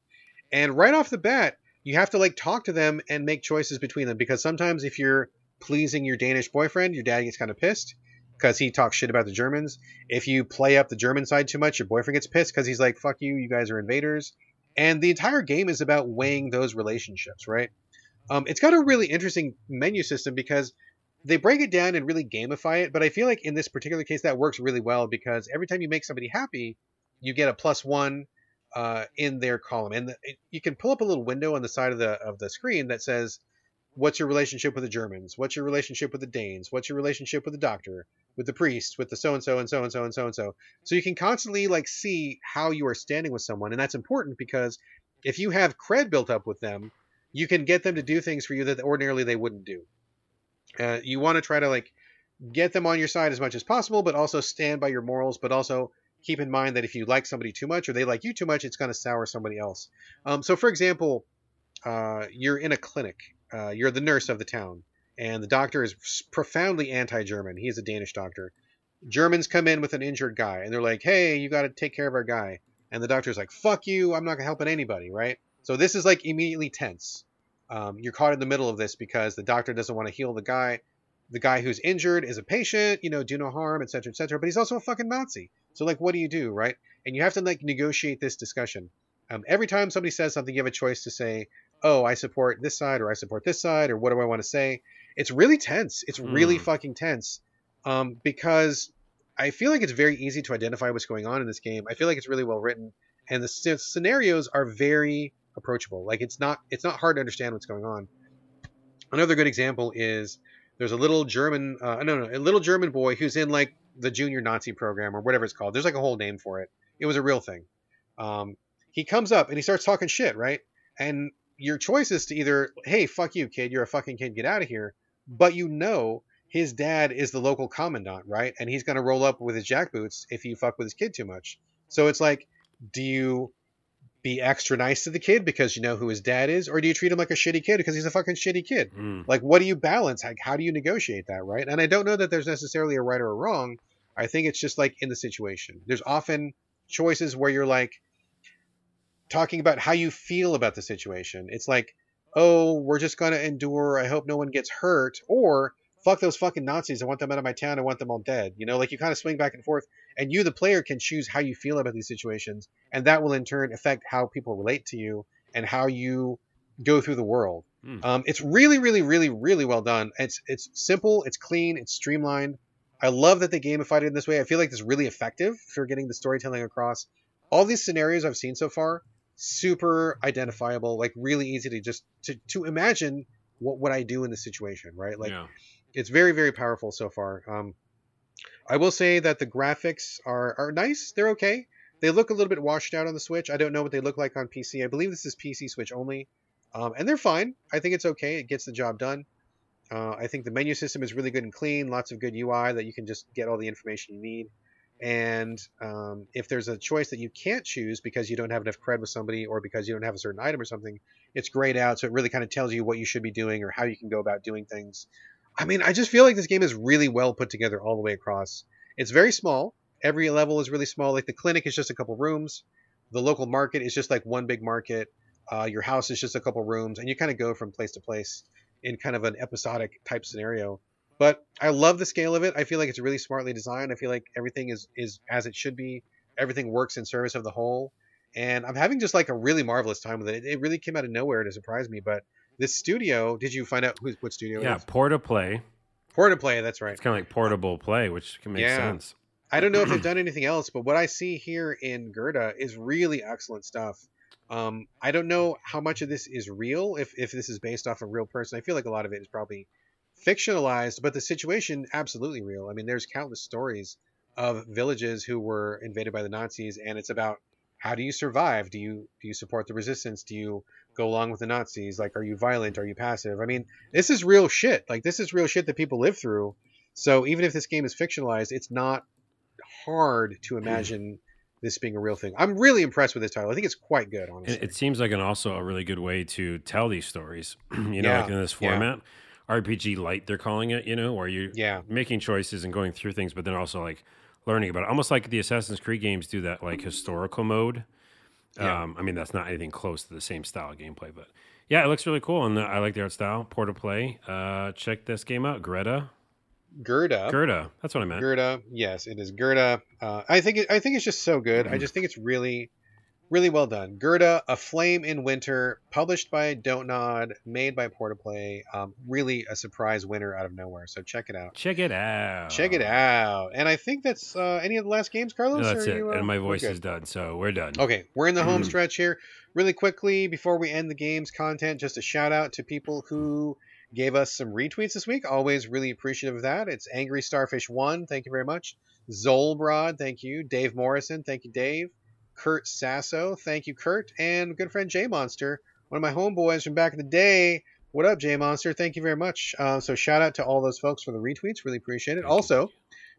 And right off the bat, you have to like talk to them and make choices between them because sometimes if you're pleasing your Danish boyfriend, your dad gets kind of pissed because he talks shit about the Germans. If you play up the German side too much, your boyfriend gets pissed because he's like, "Fuck you, you guys are invaders." And the entire game is about weighing those relationships, right? Um, it's got a really interesting menu system because they break it down and really gamify it. But I feel like in this particular case, that works really well because every time you make somebody happy, you get a plus one uh, in their column, and the, it, you can pull up a little window on the side of the of the screen that says, "What's your relationship with the Germans? What's your relationship with the Danes? What's your relationship with the doctor? With the priest? With the so and so and so and so and so and so?" So you can constantly like see how you are standing with someone, and that's important because if you have cred built up with them, you can get them to do things for you that ordinarily they wouldn't do. Uh, you want to try to like get them on your side as much as possible, but also stand by your morals, but also keep in mind that if you like somebody too much or they like you too much, it's going to sour somebody else. Um, so, for example, uh, you're in a clinic, uh, you're the nurse of the town, and the doctor is profoundly anti German. He is a Danish doctor. Germans come in with an injured guy, and they're like, hey, you got to take care of our guy. And the doctor's like, fuck you, I'm not helping anybody, right? So, this is like immediately tense. Um, you're caught in the middle of this because the doctor doesn't want to heal the guy the guy who's injured is a patient, you know, do no harm, etc., etc. But he's also a fucking Nazi. So like, what do you do, right? And you have to like negotiate this discussion. Um, every time somebody says something, you have a choice to say, "Oh, I support this side," or "I support this side," or "What do I want to say?" It's really tense. It's really mm. fucking tense um, because I feel like it's very easy to identify what's going on in this game. I feel like it's really well written, and the scenarios are very approachable. Like it's not it's not hard to understand what's going on. Another good example is there's a little German, uh, no, no, a little German boy who's in like the junior Nazi program or whatever it's called. There's like a whole name for it. It was a real thing. Um, he comes up and he starts talking shit, right? And your choice is to either, hey, fuck you, kid, you're a fucking kid, get out of here. But you know his dad is the local commandant, right? And he's going to roll up with his jackboots if you fuck with his kid too much. So it's like, do you be extra nice to the kid because you know who his dad is, or do you treat him like a shitty kid because he's a fucking shitty kid? Mm. Like, what do you balance? Like, how do you negotiate that, right? And I don't know that there's necessarily a right or a wrong. I think it's just like in the situation. There's often choices where you're like talking about how you feel about the situation. It's like, oh, we're just gonna endure. I hope no one gets hurt, or fuck those fucking Nazis. I want them out of my town. I want them all dead. You know, like you kind of swing back and forth, and you, the player, can choose how you feel about these situations, and that will in turn affect how people relate to you and how you go through the world. Mm. Um, it's really, really, really, really well done. It's it's simple, it's clean, it's streamlined. I love that they gamified it in this way. I feel like it's really effective for getting the storytelling across. All these scenarios I've seen so far, super identifiable, like really easy to just to, to imagine what would I do in the situation, right? Like yeah it's very very powerful so far. Um, I will say that the graphics are are nice. They're okay. They look a little bit washed out on the Switch. I don't know what they look like on PC. I believe this is PC Switch only, um, and they're fine. I think it's okay. It gets the job done. Uh, I think the menu system is really good and clean. Lots of good UI that you can just get all the information you need. And um, if there's a choice that you can't choose because you don't have enough cred with somebody or because you don't have a certain item or something, it's grayed out. So it really kind of tells you what you should be doing or how you can go about doing things. I mean, I just feel like this game is really well put together all the way across. It's very small. Every level is really small. Like the clinic is just a couple rooms. The local market is just like one big market. Uh, your house is just a couple rooms, and you kind of go from place to place in kind of an episodic type scenario. But I love the scale of it. I feel like it's really smartly designed. I feel like everything is is as it should be. Everything works in service of the whole. And I'm having just like a really marvelous time with it. It really came out of nowhere to surprise me, but this studio, did you find out who, what studio yeah, PortaPlay. Porta Play, that's right. It's kind of like portable play, which can make yeah. sense. I don't know if they've done anything else, but what I see here in Gerda is really excellent stuff. Um, I don't know how much of this is real, if if this is based off a real person. I feel like a lot of it is probably fictionalized, but the situation absolutely real. I mean, there's countless stories of villages who were invaded by the Nazis, and it's about how do you survive? Do you do you support the resistance? Do you go along with the Nazis? Like, are you violent? Are you passive? I mean, this is real shit. Like, this is real shit that people live through. So even if this game is fictionalized, it's not hard to imagine this being a real thing. I'm really impressed with this title. I think it's quite good, honestly. It, it seems like an also a really good way to tell these stories. you know, Yeah, like in this yeah. RPG light, they're calling it. You know, where you're yeah, making choices and going through things, but then also like learning about it. Almost like the Assassin's Creed games do that like historical mode. Yeah. Um, I mean, that's not anything close to the same style of gameplay, but yeah, it looks really cool, and I like the art style. Port to play. Uh, check this game out, Greta. Gerda. Gerda. That's what I meant. Gerda. Yes, it is Gerda. Uh, I think it, I think it's just so good. I just think it's really, really well done. Gerda, A Flame in Winter, published by Don't Nod, made by PortaPlay. Um, really a surprise winner out of nowhere. So check it out. Check it out. Check it out. And I think that's uh, any of the last games, Carlos. No, that's it. you, uh, and my voice is done, so we're done. Okay, we're in the home stretch here. Really quickly, before we end the game's content, just a shout out to people who gave us some retweets this week. Always really appreciative of that. It's Angry Starfish One, thank you very much. Zolbrod, thank you. Dave Morrison, thank you, Dave. Kurt Sasso, thank you, Kurt. And good friend J Monster, one of my homeboys from back in the day. What up, J Monster? Thank you very much. Uh, so shout out to all those folks for the retweets. Really appreciate it. Also,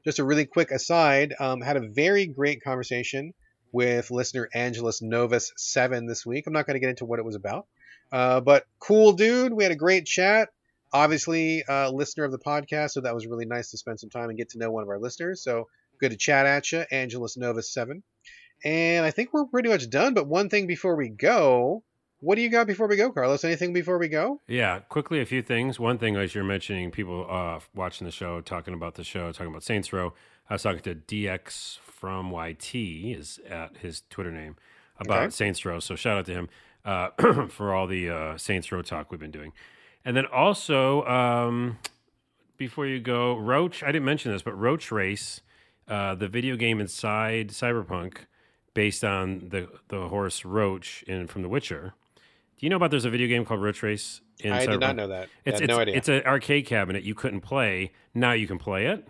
just a really quick aside, um, had a very great conversation with listener Angelus Novus Seven this week. I'm not going to get into what it was about, uh, but cool dude. We had a great chat. Obviously, uh, listener of the podcast, so that was really nice to spend some time and get to know one of our listeners. So good to chat at you, Angelus Novus Seven. And I think we're pretty much done. But one thing before we go, what do you got before we go, Carlos? Anything before we go? Yeah, quickly a few things. One thing, as you're mentioning, people uh, watching the show, talking about the show, talking about Saints Row. I was talking to DX from YT is at his Twitter name about Okay. Saints Row. So shout out to him uh, for all the uh, Saints Row talk we've been doing. And then also, um, before you go, Roach. I didn't mention this, but Roach Race, uh, the video game inside Cyberpunk, based on the the horse Roach in from The Witcher. Do you know about? There's a video game called Roach Race. In I did not know that. It's I had it's, no idea. it's an arcade cabinet you couldn't play. Now you can play it.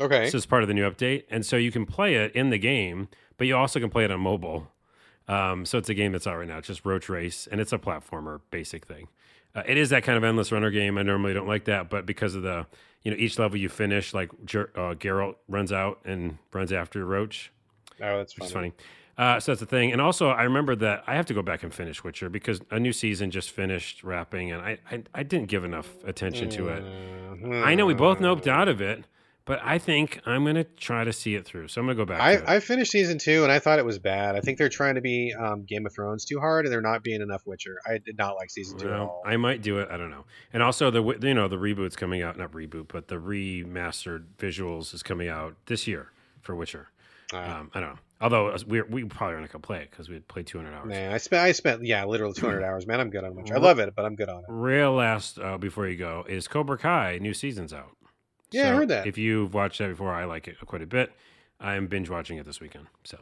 okay. So it's part of the new update, and so you can play it in the game, but you also can play it on mobile. Um, so it's a game that's out right now. It's just Roach Race, and it's a platformer basic thing. Uh, it is that kind of endless runner game. I normally don't like that, but because of the you know each level you finish, like uh, Geralt runs out and runs after Roach, oh, that's funny. funny. Uh, so that's the thing. And also, I remember that I have to go back and finish Witcher because a new season just finished wrapping, and I I, I didn't give enough attention to it. Mhm. I know we both noped out of it, but I think I'm gonna try to see it through. So I'm gonna go back. I, I finished season two and I thought it was bad. I think they're trying to be um, Game of Thrones too hard and they're not being enough Witcher. I did not like season two at all. I might do it. I don't know. And also the you know the reboot's coming out, not reboot, but the remastered visuals is coming out this year for Witcher. Uh, Um, I don't know. Although we we probably aren't gonna play it because we played 200 hours. man, I spent I spent yeah, literally 200 hours. Man, I'm good on it. I love it, but I'm good on it. Real last uh, before you go is Cobra Kai new season's out. Yeah, I heard that. If you've watched that before, I like it quite a bit. I'm binge watching it this weekend. So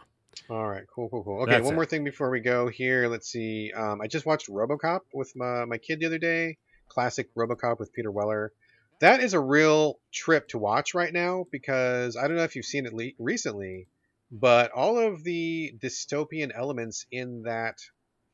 All right, cool, cool, cool. Okay, That's one it. more thing before we go here. Let's see. Um, I just watched RoboCop with my my kid the other day. Classic RoboCop with Peter Weller. That is a real trip to watch right now because I don't know if you've seen it le- recently, but all of the dystopian elements in that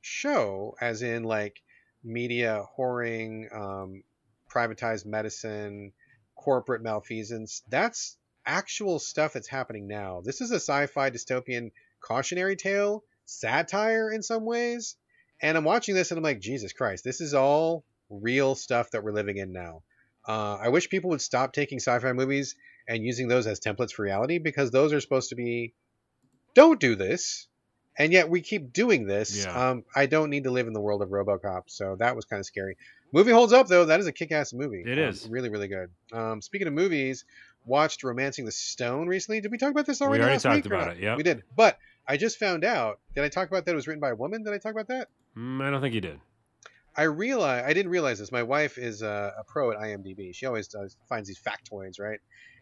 show, as in like media whoring, um, privatized medicine, corporate malfeasance, that's actual stuff that's happening now. This is a sci-fi dystopian cautionary tale, satire in some ways. And I'm watching this and I'm like, Jesus Christ, this is all real stuff that we're living in now. Uh, I wish people would stop taking sci-fi movies and using those as templates for reality because those are supposed to be, don't do this, and yet we keep doing this. Yeah. Um, I don't need to live in the world of RoboCop, so that was kind of scary. Movie holds up though. That is a kick-ass movie. It Um, is. really, really good. Um, speaking of movies, watched *Romancing the Stone* recently. Did we talk about this already? already last talked about it, yep. we did. But I just found out. Did I talk about that it was written by a woman? Did I talk about that? mm, I don't think you did. I realize I didn't realize this. My wife is a, a pro at IMDb. She always does finds these factoids, right?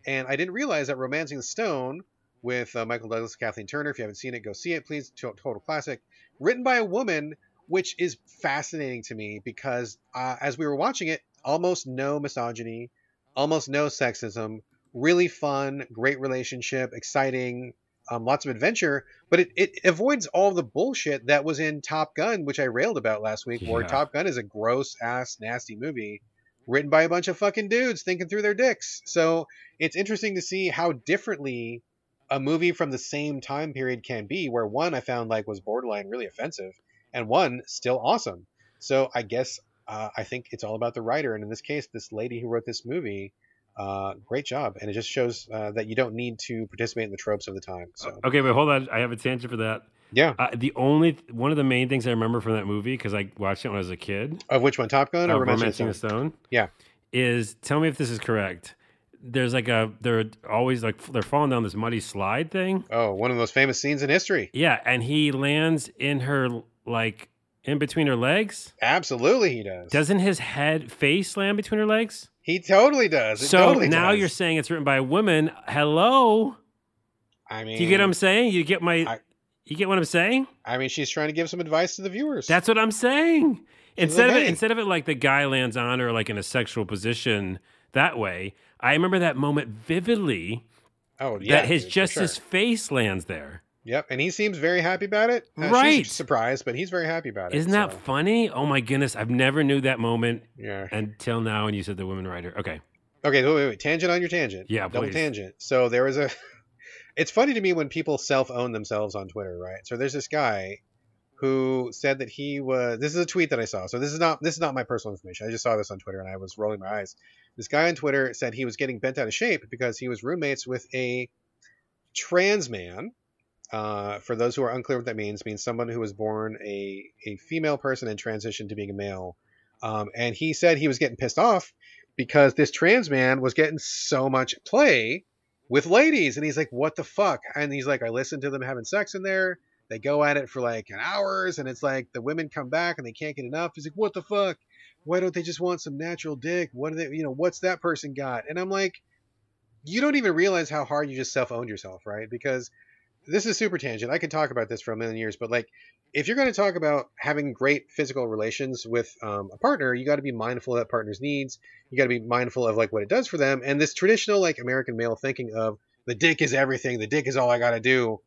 And I didn't realize that *Romancing the Stone* with uh, Michael Douglas, Kathleen Turner. If you haven't seen it, go see it, please. To- Total classic, written by a woman, which is fascinating to me because uh, as we were watching it, almost no misogyny, almost no sexism, really fun, great relationship, exciting, um, lots of adventure, but it, it avoids all the bullshit that was in Top Gun, which I railed about last week, yeah. where Top Gun is a gross ass, nasty movie written by a bunch of fucking dudes thinking through their dicks. So it's interesting to see how differently a movie from the same time period can be, where one I found like was borderline really offensive, and one still awesome. So I guess uh, I think it's all about the writer, and in this case, this lady who wrote this movie. Uh, great job, and it just shows uh, that you don't need to participate in the tropes of the time. So Okay, but hold on. I have a tangent for that. yeah, Uh, the only one of the main things I remember from that movie because I watched it when I was a kid, of which one, Top Gun or uh, Romancing the? Stone. Yeah. is tell me if this is correct. There's like a they're always like they're falling down this muddy slide thing. Oh, one of those famous scenes in history. Yeah, and he lands in her like in between her legs. Absolutely, he does. Doesn't his head face land between her legs? he totally does. It so totally now does. you're saying it's written by a woman. Hello, I mean, do you get what I'm saying? You get my, I- you get what I'm saying? I mean, she's trying to give some advice to the viewers. That's what I'm saying. Instead of it, hey. instead of it like the guy lands on her like in a sexual position that way. I remember that moment vividly. oh yeah, that his dude, just sure. his face lands there. Yep, and he seems very happy about it. Uh, Right. surprised, but he's very happy about it. Isn't that so, funny? Oh my goodness, I've never knew that moment yeah? until now. And you said the women writer. Okay, Okay, wait, wait, wait. Tangent on your tangent. Yeah, double please. tangent. So there was a. it's funny to me when people self-own themselves on Twitter, right? So there's this guy who said that he was. This is a tweet that I saw. So this is not this is not my personal information. I just saw this on Twitter and I was rolling my eyes. This guy on Twitter said he was getting bent out of shape because he was roommates with a trans man. Uh, for those who are unclear what that means, means someone who was born a, a female person and transitioned to being a male. Um, and he said he was getting pissed off because this trans man was getting so much play with ladies. And he's like, what the fuck? And he's like, I listened to them having sex in there. They go at it for like an hours, and it's like the women come back and they can't get enough. He's like, what the fuck? Why don't they just want some natural dick? What do they, you know, what's that person got? And I'm like, you don't even realize how hard you just self owned yourself, right? Because this is super tangent. I could talk about this for a million years, but like, if you're going to talk about having great physical relations with um, a partner, you got to be mindful of that partner's needs. You got to be mindful of like what it does for them. And this traditional like American male thinking of the dick is everything, the dick is all I got to do.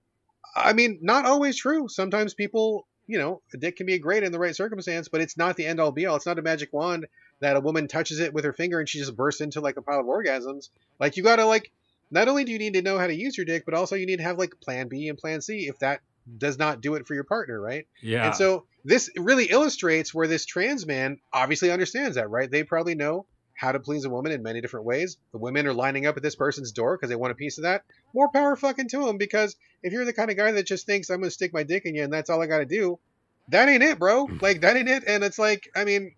I mean, not always true. Sometimes people, you know, a dick can be great in the right circumstance, but it's not the end all be all. It's not a magic wand that a woman touches it with her finger and she just bursts into like a pile of orgasms. Like you got to like not only do you need to know how to use your dick, but also you need to have like plan B and plan C if that does not do it for your partner, right? yeah. And so this really illustrates where this trans man obviously understands that, right? They probably know how to please a woman in many different ways. The women are lining up at this person's door because they want a piece of that. More power fucking to them because if you're the kind of guy that just thinks I'm going to stick my dick in you and that's all I got to do, that ain't it, bro. Like that ain't it. And it's like, I mean,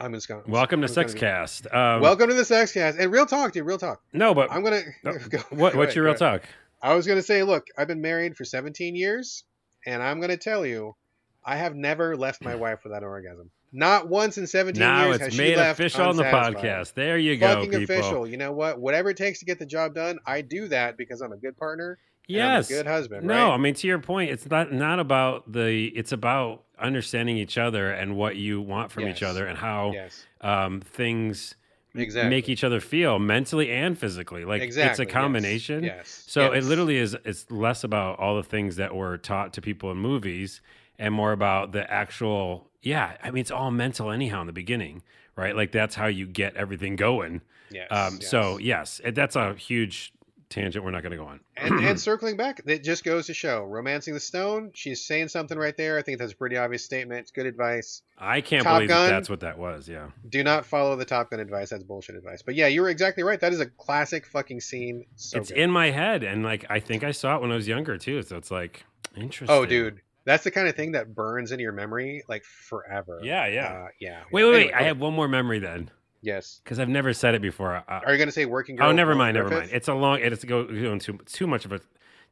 I'm just going. Welcome to I'm Sexcast. Um, Welcome to the Sexcast. And real talk, dude. Real talk. No, but I'm gonna. no, go- what, go what's ahead, your real talk? I was gonna say, look, I've been married for 17 years, and I'm gonna tell you, I have never left my wife without an orgasm. Not once in 17 Now years it's has she made left official on the podcast. There you go, Fucking people. official. You know what? Whatever it takes to get the job done, I do that because I'm a good partner. Yes. I'm a good husband. No, right? I mean to your point, it's not not about the. It's about understanding each other and what you want from each other and how yes, um, things exactly. make each other feel mentally and physically. Like exactly. it's a yes, combination. Yes. So yes. it literally is. It's less about all the things that were taught to people in movies, and more about the actual. Yeah, I mean, it's all mental anyhow in the beginning, right? Like that's how you get everything going. Yes, Um, yes. So yes, that's a huge tangent. We're not going to go on. and, and circling back, it just goes to show romancing the stone. She's saying something right there. I think that's a pretty obvious statement. It's good advice. I can't Top believe Gun. that that's what that was. Yeah. Do not follow the Top Gun advice. That's bullshit advice. But yeah, you were exactly right. That is a classic fucking scene. So it's good. in my head, and like I think I saw it when I was younger too. So it's like interesting. Oh, dude, that's the kind of thing that burns into your memory like forever. Yeah, yeah. Uh, yeah. wait, yeah. wait, wait. Anyway, I okay. have one more memory then, Yes. because I've never said it before. Uh, Are you gonna say working girl? oh, never mind, never mind. It's a long. It's going too too much of a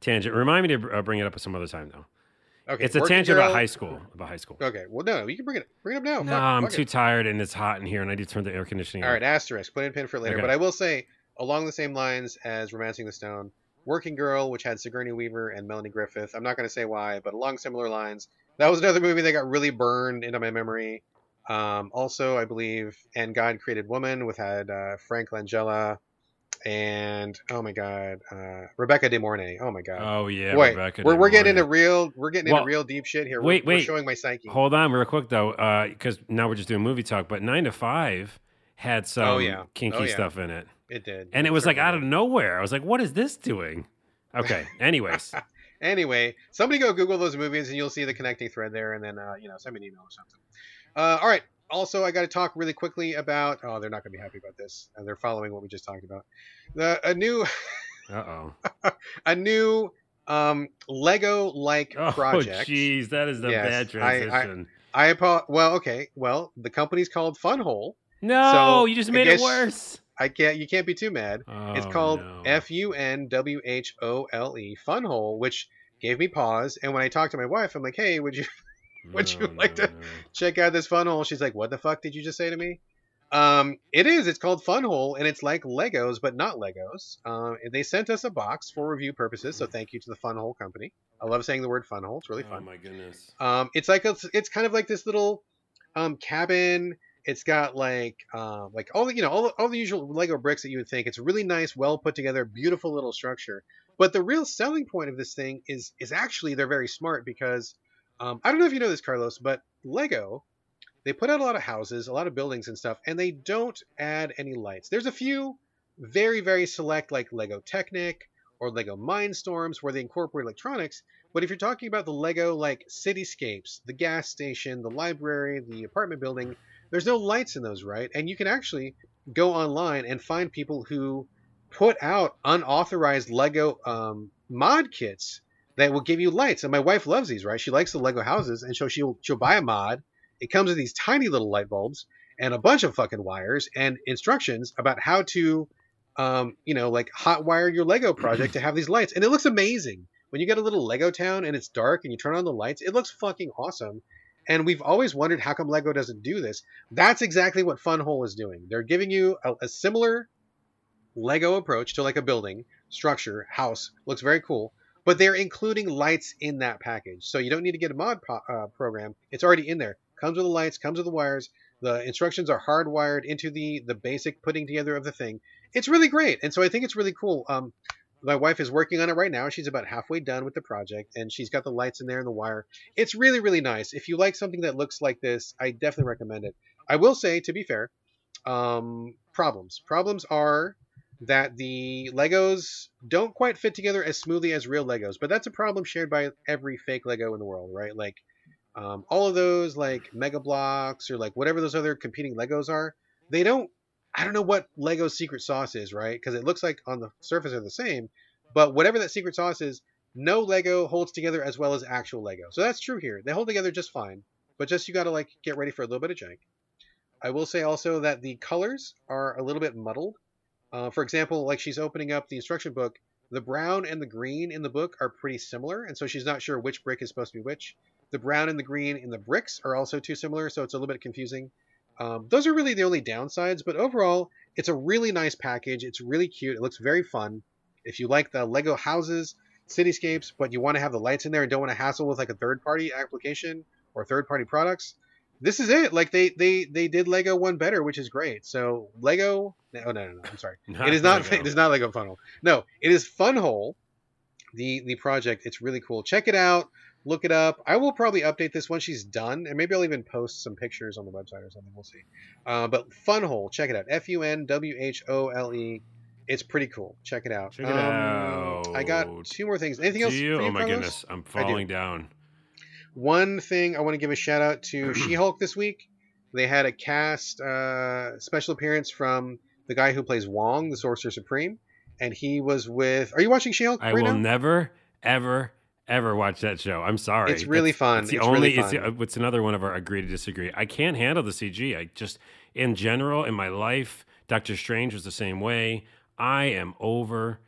tangent. Remind me to uh, bring it up some other time though. Okay. it's a tangent Girl- about high school. About high school. Okay. Well, no, you can bring it. Bring it up now. No, Fuck, I'm fuck too it. tired and it's hot in here, and I need to turn the air conditioning. All on. right, asterisk. Put in pin for later. Okay. But I will say, along the same lines as romancing the stone, Working Girl, which had Sigourney Weaver and Melanie Griffith. I'm not going to say why, but along similar lines. That was another movie that got really burned into my memory. Um, also, I believe, and God Created Woman, with had uh, Frank Langella and oh my God, uh, Rebecca De Mornay. Oh my God. Oh yeah, Wait, Rebecca we're, we're getting into real we're getting Well, into real deep shit here. wait, we're, we're showing my psyche. Hold on, real quick though, because now we're just doing movie talk. But Nine to Five had some Oh, yeah. kinky Oh, yeah. stuff in it, It did, and it was like out of nowhere. I was like, "What is this doing?" Okay. Anyways, Anyway, somebody go Google those movies and you'll see the connecting thread there, and then uh, you know send me an email or something. Uh, all right. Also, I got to talk really quickly about. Oh, they're not going to be happy about this. Uh, they're following what we just talked about. The a new uh oh. a new um, Lego like Oh, project. jeez, that is the Yes, bad I- I- transition. I apo- well, okay. Well, the company's called Funwhole. no, so, you just made guess- it worse. I can't. You can't be too mad. It's Oh, called no. F U N W H O L E Funwhole, which gave me pause. And when I talked to my wife, I'm like, "Hey, would you would you No, like no, to- check out this Funwhole?" She's like, "What the fuck did you just say to me?" Um, it is. It's called Funwhole, and it's like Legos, but not Legos. Um, they sent us a box for review purposes, so thank you to the Funwhole company. I love saying the word Funwhole. It's really fun. Oh fun. my goodness. Um, it's like it's, it's kind of like this little um, cabin. It's got like um, like all the you know all the, all the usual Lego bricks that you would think. It's really nice, well put together, beautiful little structure. But the real selling point of this thing is is actually they're very smart because um, I don't know if you know this, Carlos, but Lego they put out a lot of houses, a lot of buildings and stuff, and they don't add any lights. There's a few very very select like Lego Technic or Lego Mindstorms where they incorporate electronics. But if you're talking about the Lego like cityscapes, the gas station, the library, the apartment building, there's no lights in those, right? And you can actually go online and find people who put out unauthorized Lego um, mod kits that will give you lights. And my wife loves these, right? She likes the Lego houses, and so she'll she'll buy a mod. It comes with these tiny little light bulbs and a bunch of fucking wires and instructions about how to, um, you know, like hot wire your Lego project to have these lights, and it looks amazing when you get a little Lego town and it's dark and you turn on the lights, it looks fucking awesome. And we've always wondered how come Lego doesn't do this. That's exactly what Funwhole is doing. They're giving you a, a similar Lego approach to like a building, structure, house. Looks very cool. But they're including lights in that package. So you don't need to get a mod uh, program. It's already in there. Comes with the lights, comes with the wires. The instructions are hardwired into the the basic putting together of the thing. It's really great. And so I think it's really cool. Um, my wife is working on it right now. She's about halfway done with the project, and she's got the lights in there and the wire. It's really, really nice. If you like something that looks like this, I definitely recommend it. I will say, to be fair, um, problems. Problems are that the Legos don't quite fit together as smoothly as real Legos, but that's a problem shared by every fake Lego in the world, right? Like um, all of those, like Mega Bloks or like whatever those other competing Legos are, they don't. I don't know what Lego's secret sauce is, right? Because it looks like on the surface they're the same, but whatever that secret sauce is, no Lego holds together as well as actual Lego. So that's true here. They hold together just fine, but just you got to like get ready for a little bit of jank. I will say also that the colors are a little bit muddled. Uh, for example, like she's opening up the instruction book, the brown and the green in the book are pretty similar, and so she's not sure which brick is supposed to be which. The brown and the green in the bricks are also too similar, so it's a little bit confusing. Um, those are really the only downsides, but overall, it's a really nice package. It's really cute. It looks very fun. If you like the Lego houses, cityscapes, but you want to have the lights in there and don't want to hassle with like a third party application or third party products, this is it. Like they they they did Lego one better, which is great. So Lego, no no no, no I'm sorry. it is not Lego. it is not Lego Funnel. No, it is Funwhole. The the project. It's really cool. Check it out. Look it up. I will probably update this once she's done, and maybe I'll even post some pictures on the website or something. We'll see. Uh, but Funwhole, check it out. F U N W H O L E. It's pretty cool. Check it out. Check it out. I got two more things. Anything else? You? oh my Carlos? goodness, I'm do. falling down. One thing I want to give a shout out to She-Hulk this week. They had a cast uh, special appearance from the guy who plays Wong, the Sorcerer Supreme, and he was with. Are you watching She-Hulk I right will now? never, ever, ever watch that show. I'm sorry. It's really That's- fun. It's the It's only. really It's, the, it's another one of our agree to disagree. I can't handle the CG. I just, in general, in my life, Doctor Strange was the same way. I am over.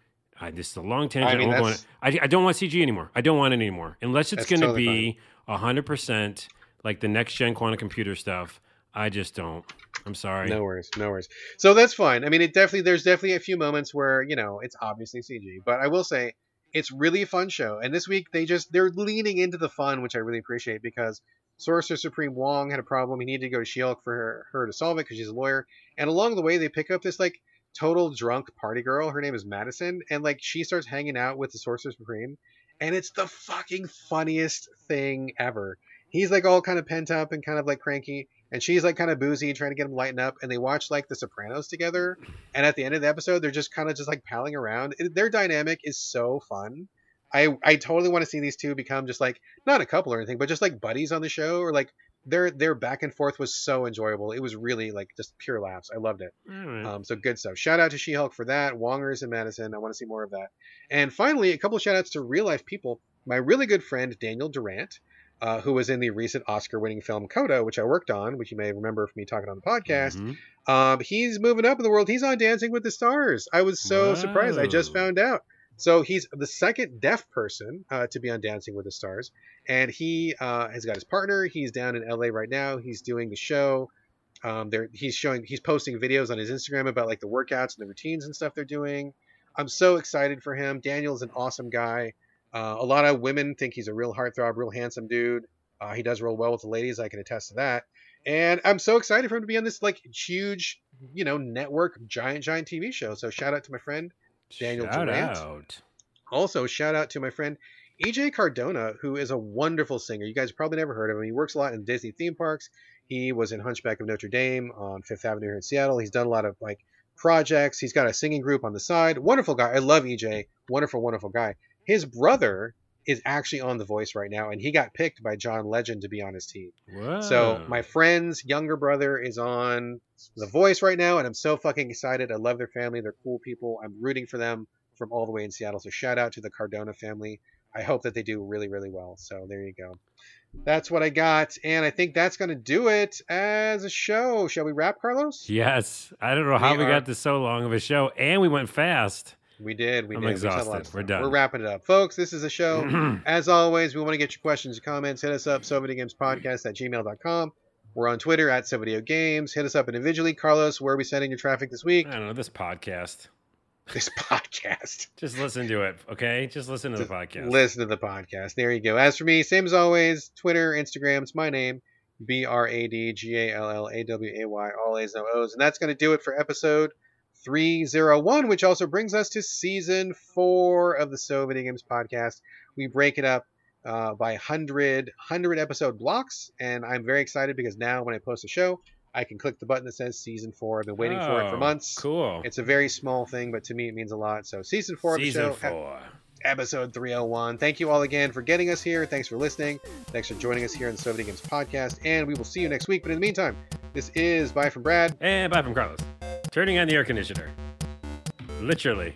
I, this is a long tangent. I mean, won't go on that's- it. I, I don't want CG anymore. I don't want it anymore unless it's going to totally be hundred percent like the next gen quantum computer stuff. I just don't. I'm sorry. No worries, no worries. So that's fine. I mean, it definitely there's definitely a few moments where you know it's obviously CG, but I will say it's really a fun show. And this week they just they're leaning into the fun, which I really appreciate because Sorcerer Supreme Wong had a problem. He needed to go to She-Hulk for her, her to solve it because she's a lawyer. And along the way, they pick up this like total drunk party girl. Her name is Madison, and like she starts hanging out with the Sorcerer Supreme, and it's the fucking funniest thing ever. He's like all kind of pent up and kind of like cranky, and she's like kind of boozy and trying to get him lighten up. And they watch like The Sopranos together, and at the end of the episode, they're just kind of just like palling around. It, their dynamic is so fun. I I totally want to see these two become just like not a couple or anything, but just like buddies on the show or like their their back and forth was so enjoyable. It was really like just pure laughs. I loved it. Alright. Um, so good stuff. Shout out to She Hulk for that. Wongers and Madison. I want to see more of that. And finally, a couple of shout outs to real life people. My really good friend Daniel Durant, uh, who was in the recent Oscar winning film Coda, which I worked on, which you may remember from me talking on the podcast. Mhm. Um, he's moving up in the world. He's on Dancing with the Stars. I was so surprised. I just found out. So he's the second deaf person uh, to be on Dancing with the Stars, and he uh, has got his partner. He's down in LA right now. He's doing the show. Um, there, he's showing, he's posting videos on his Instagram about like the workouts and the routines and stuff they're doing. I'm so excited for him. Daniel's an awesome guy. Uh, a lot of women think he's a real heartthrob, real handsome dude. Uh, he does real well with the ladies. I can attest to that. And I'm so excited for him to be on this like huge, you know, network giant, giant TV show. So shout out to my friend. Daniel Shout Durant. out. Also, shout out to my friend EJ Cardona, who is a wonderful singer. You guys probably never heard of him. He works a lot in Disney theme parks. He was in Hunchback of Notre Dame on Fifth Avenue here in Seattle. He's done a lot of like projects. He's got a singing group on the side. Wonderful guy. I love EJ. Wonderful, wonderful guy. His brother is actually on The Voice right now, and he got picked by John Legend to be on his team. Whoa. So my friend's younger brother is on The Voice right now, and I'm so fucking excited. I love their family. They're cool people. I'm rooting for them from all the way in Seattle. So shout out to the Cardona family. I hope that they do really, really well. So there you go. That's what I got, and I think that's going to do it as a show. Shall we wrap, Carlos? Yes. I don't know how We we, are- got to so long of a show, and we went fast. We did. We I'm did. We said a lot of exhausted. We're done. We're wrapping it up, folks. This is a show. As always, we want to get your questions and comments. Hit us up, So Video Games podcast at gmail.com. We're on Twitter at SoVideo Games. Hit us up individually. Carlos, where are we sending your traffic this week? I don't know this podcast. This podcast. Just listen to it, okay? Just listen to the podcast. Listen to the podcast. There you go. As for me, same as always, Twitter, Instagram, it's my name, B R A D G A L L A W A Y, all A's, no O's. And that's going to do it for episode 301, which also brings us to season four of the So Video Games podcast. We break it up uh, by 100, 100 episode blocks. And I'm very excited because now when I post a show, I can click the button that says season four. I've been waiting for it for Oh, months. Cool. It's a very small thing, but to me it means a lot. So season four of the Season show, four. episode 301. Thank you all again for getting us here. Thanks for listening. Thanks for joining us here on the So Video Games podcast. And we will see you next week. But in the meantime, this is Bye from Brad. And bye from Carlos. Turning on the air conditioner. Literally.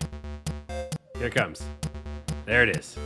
Here comes. There it is.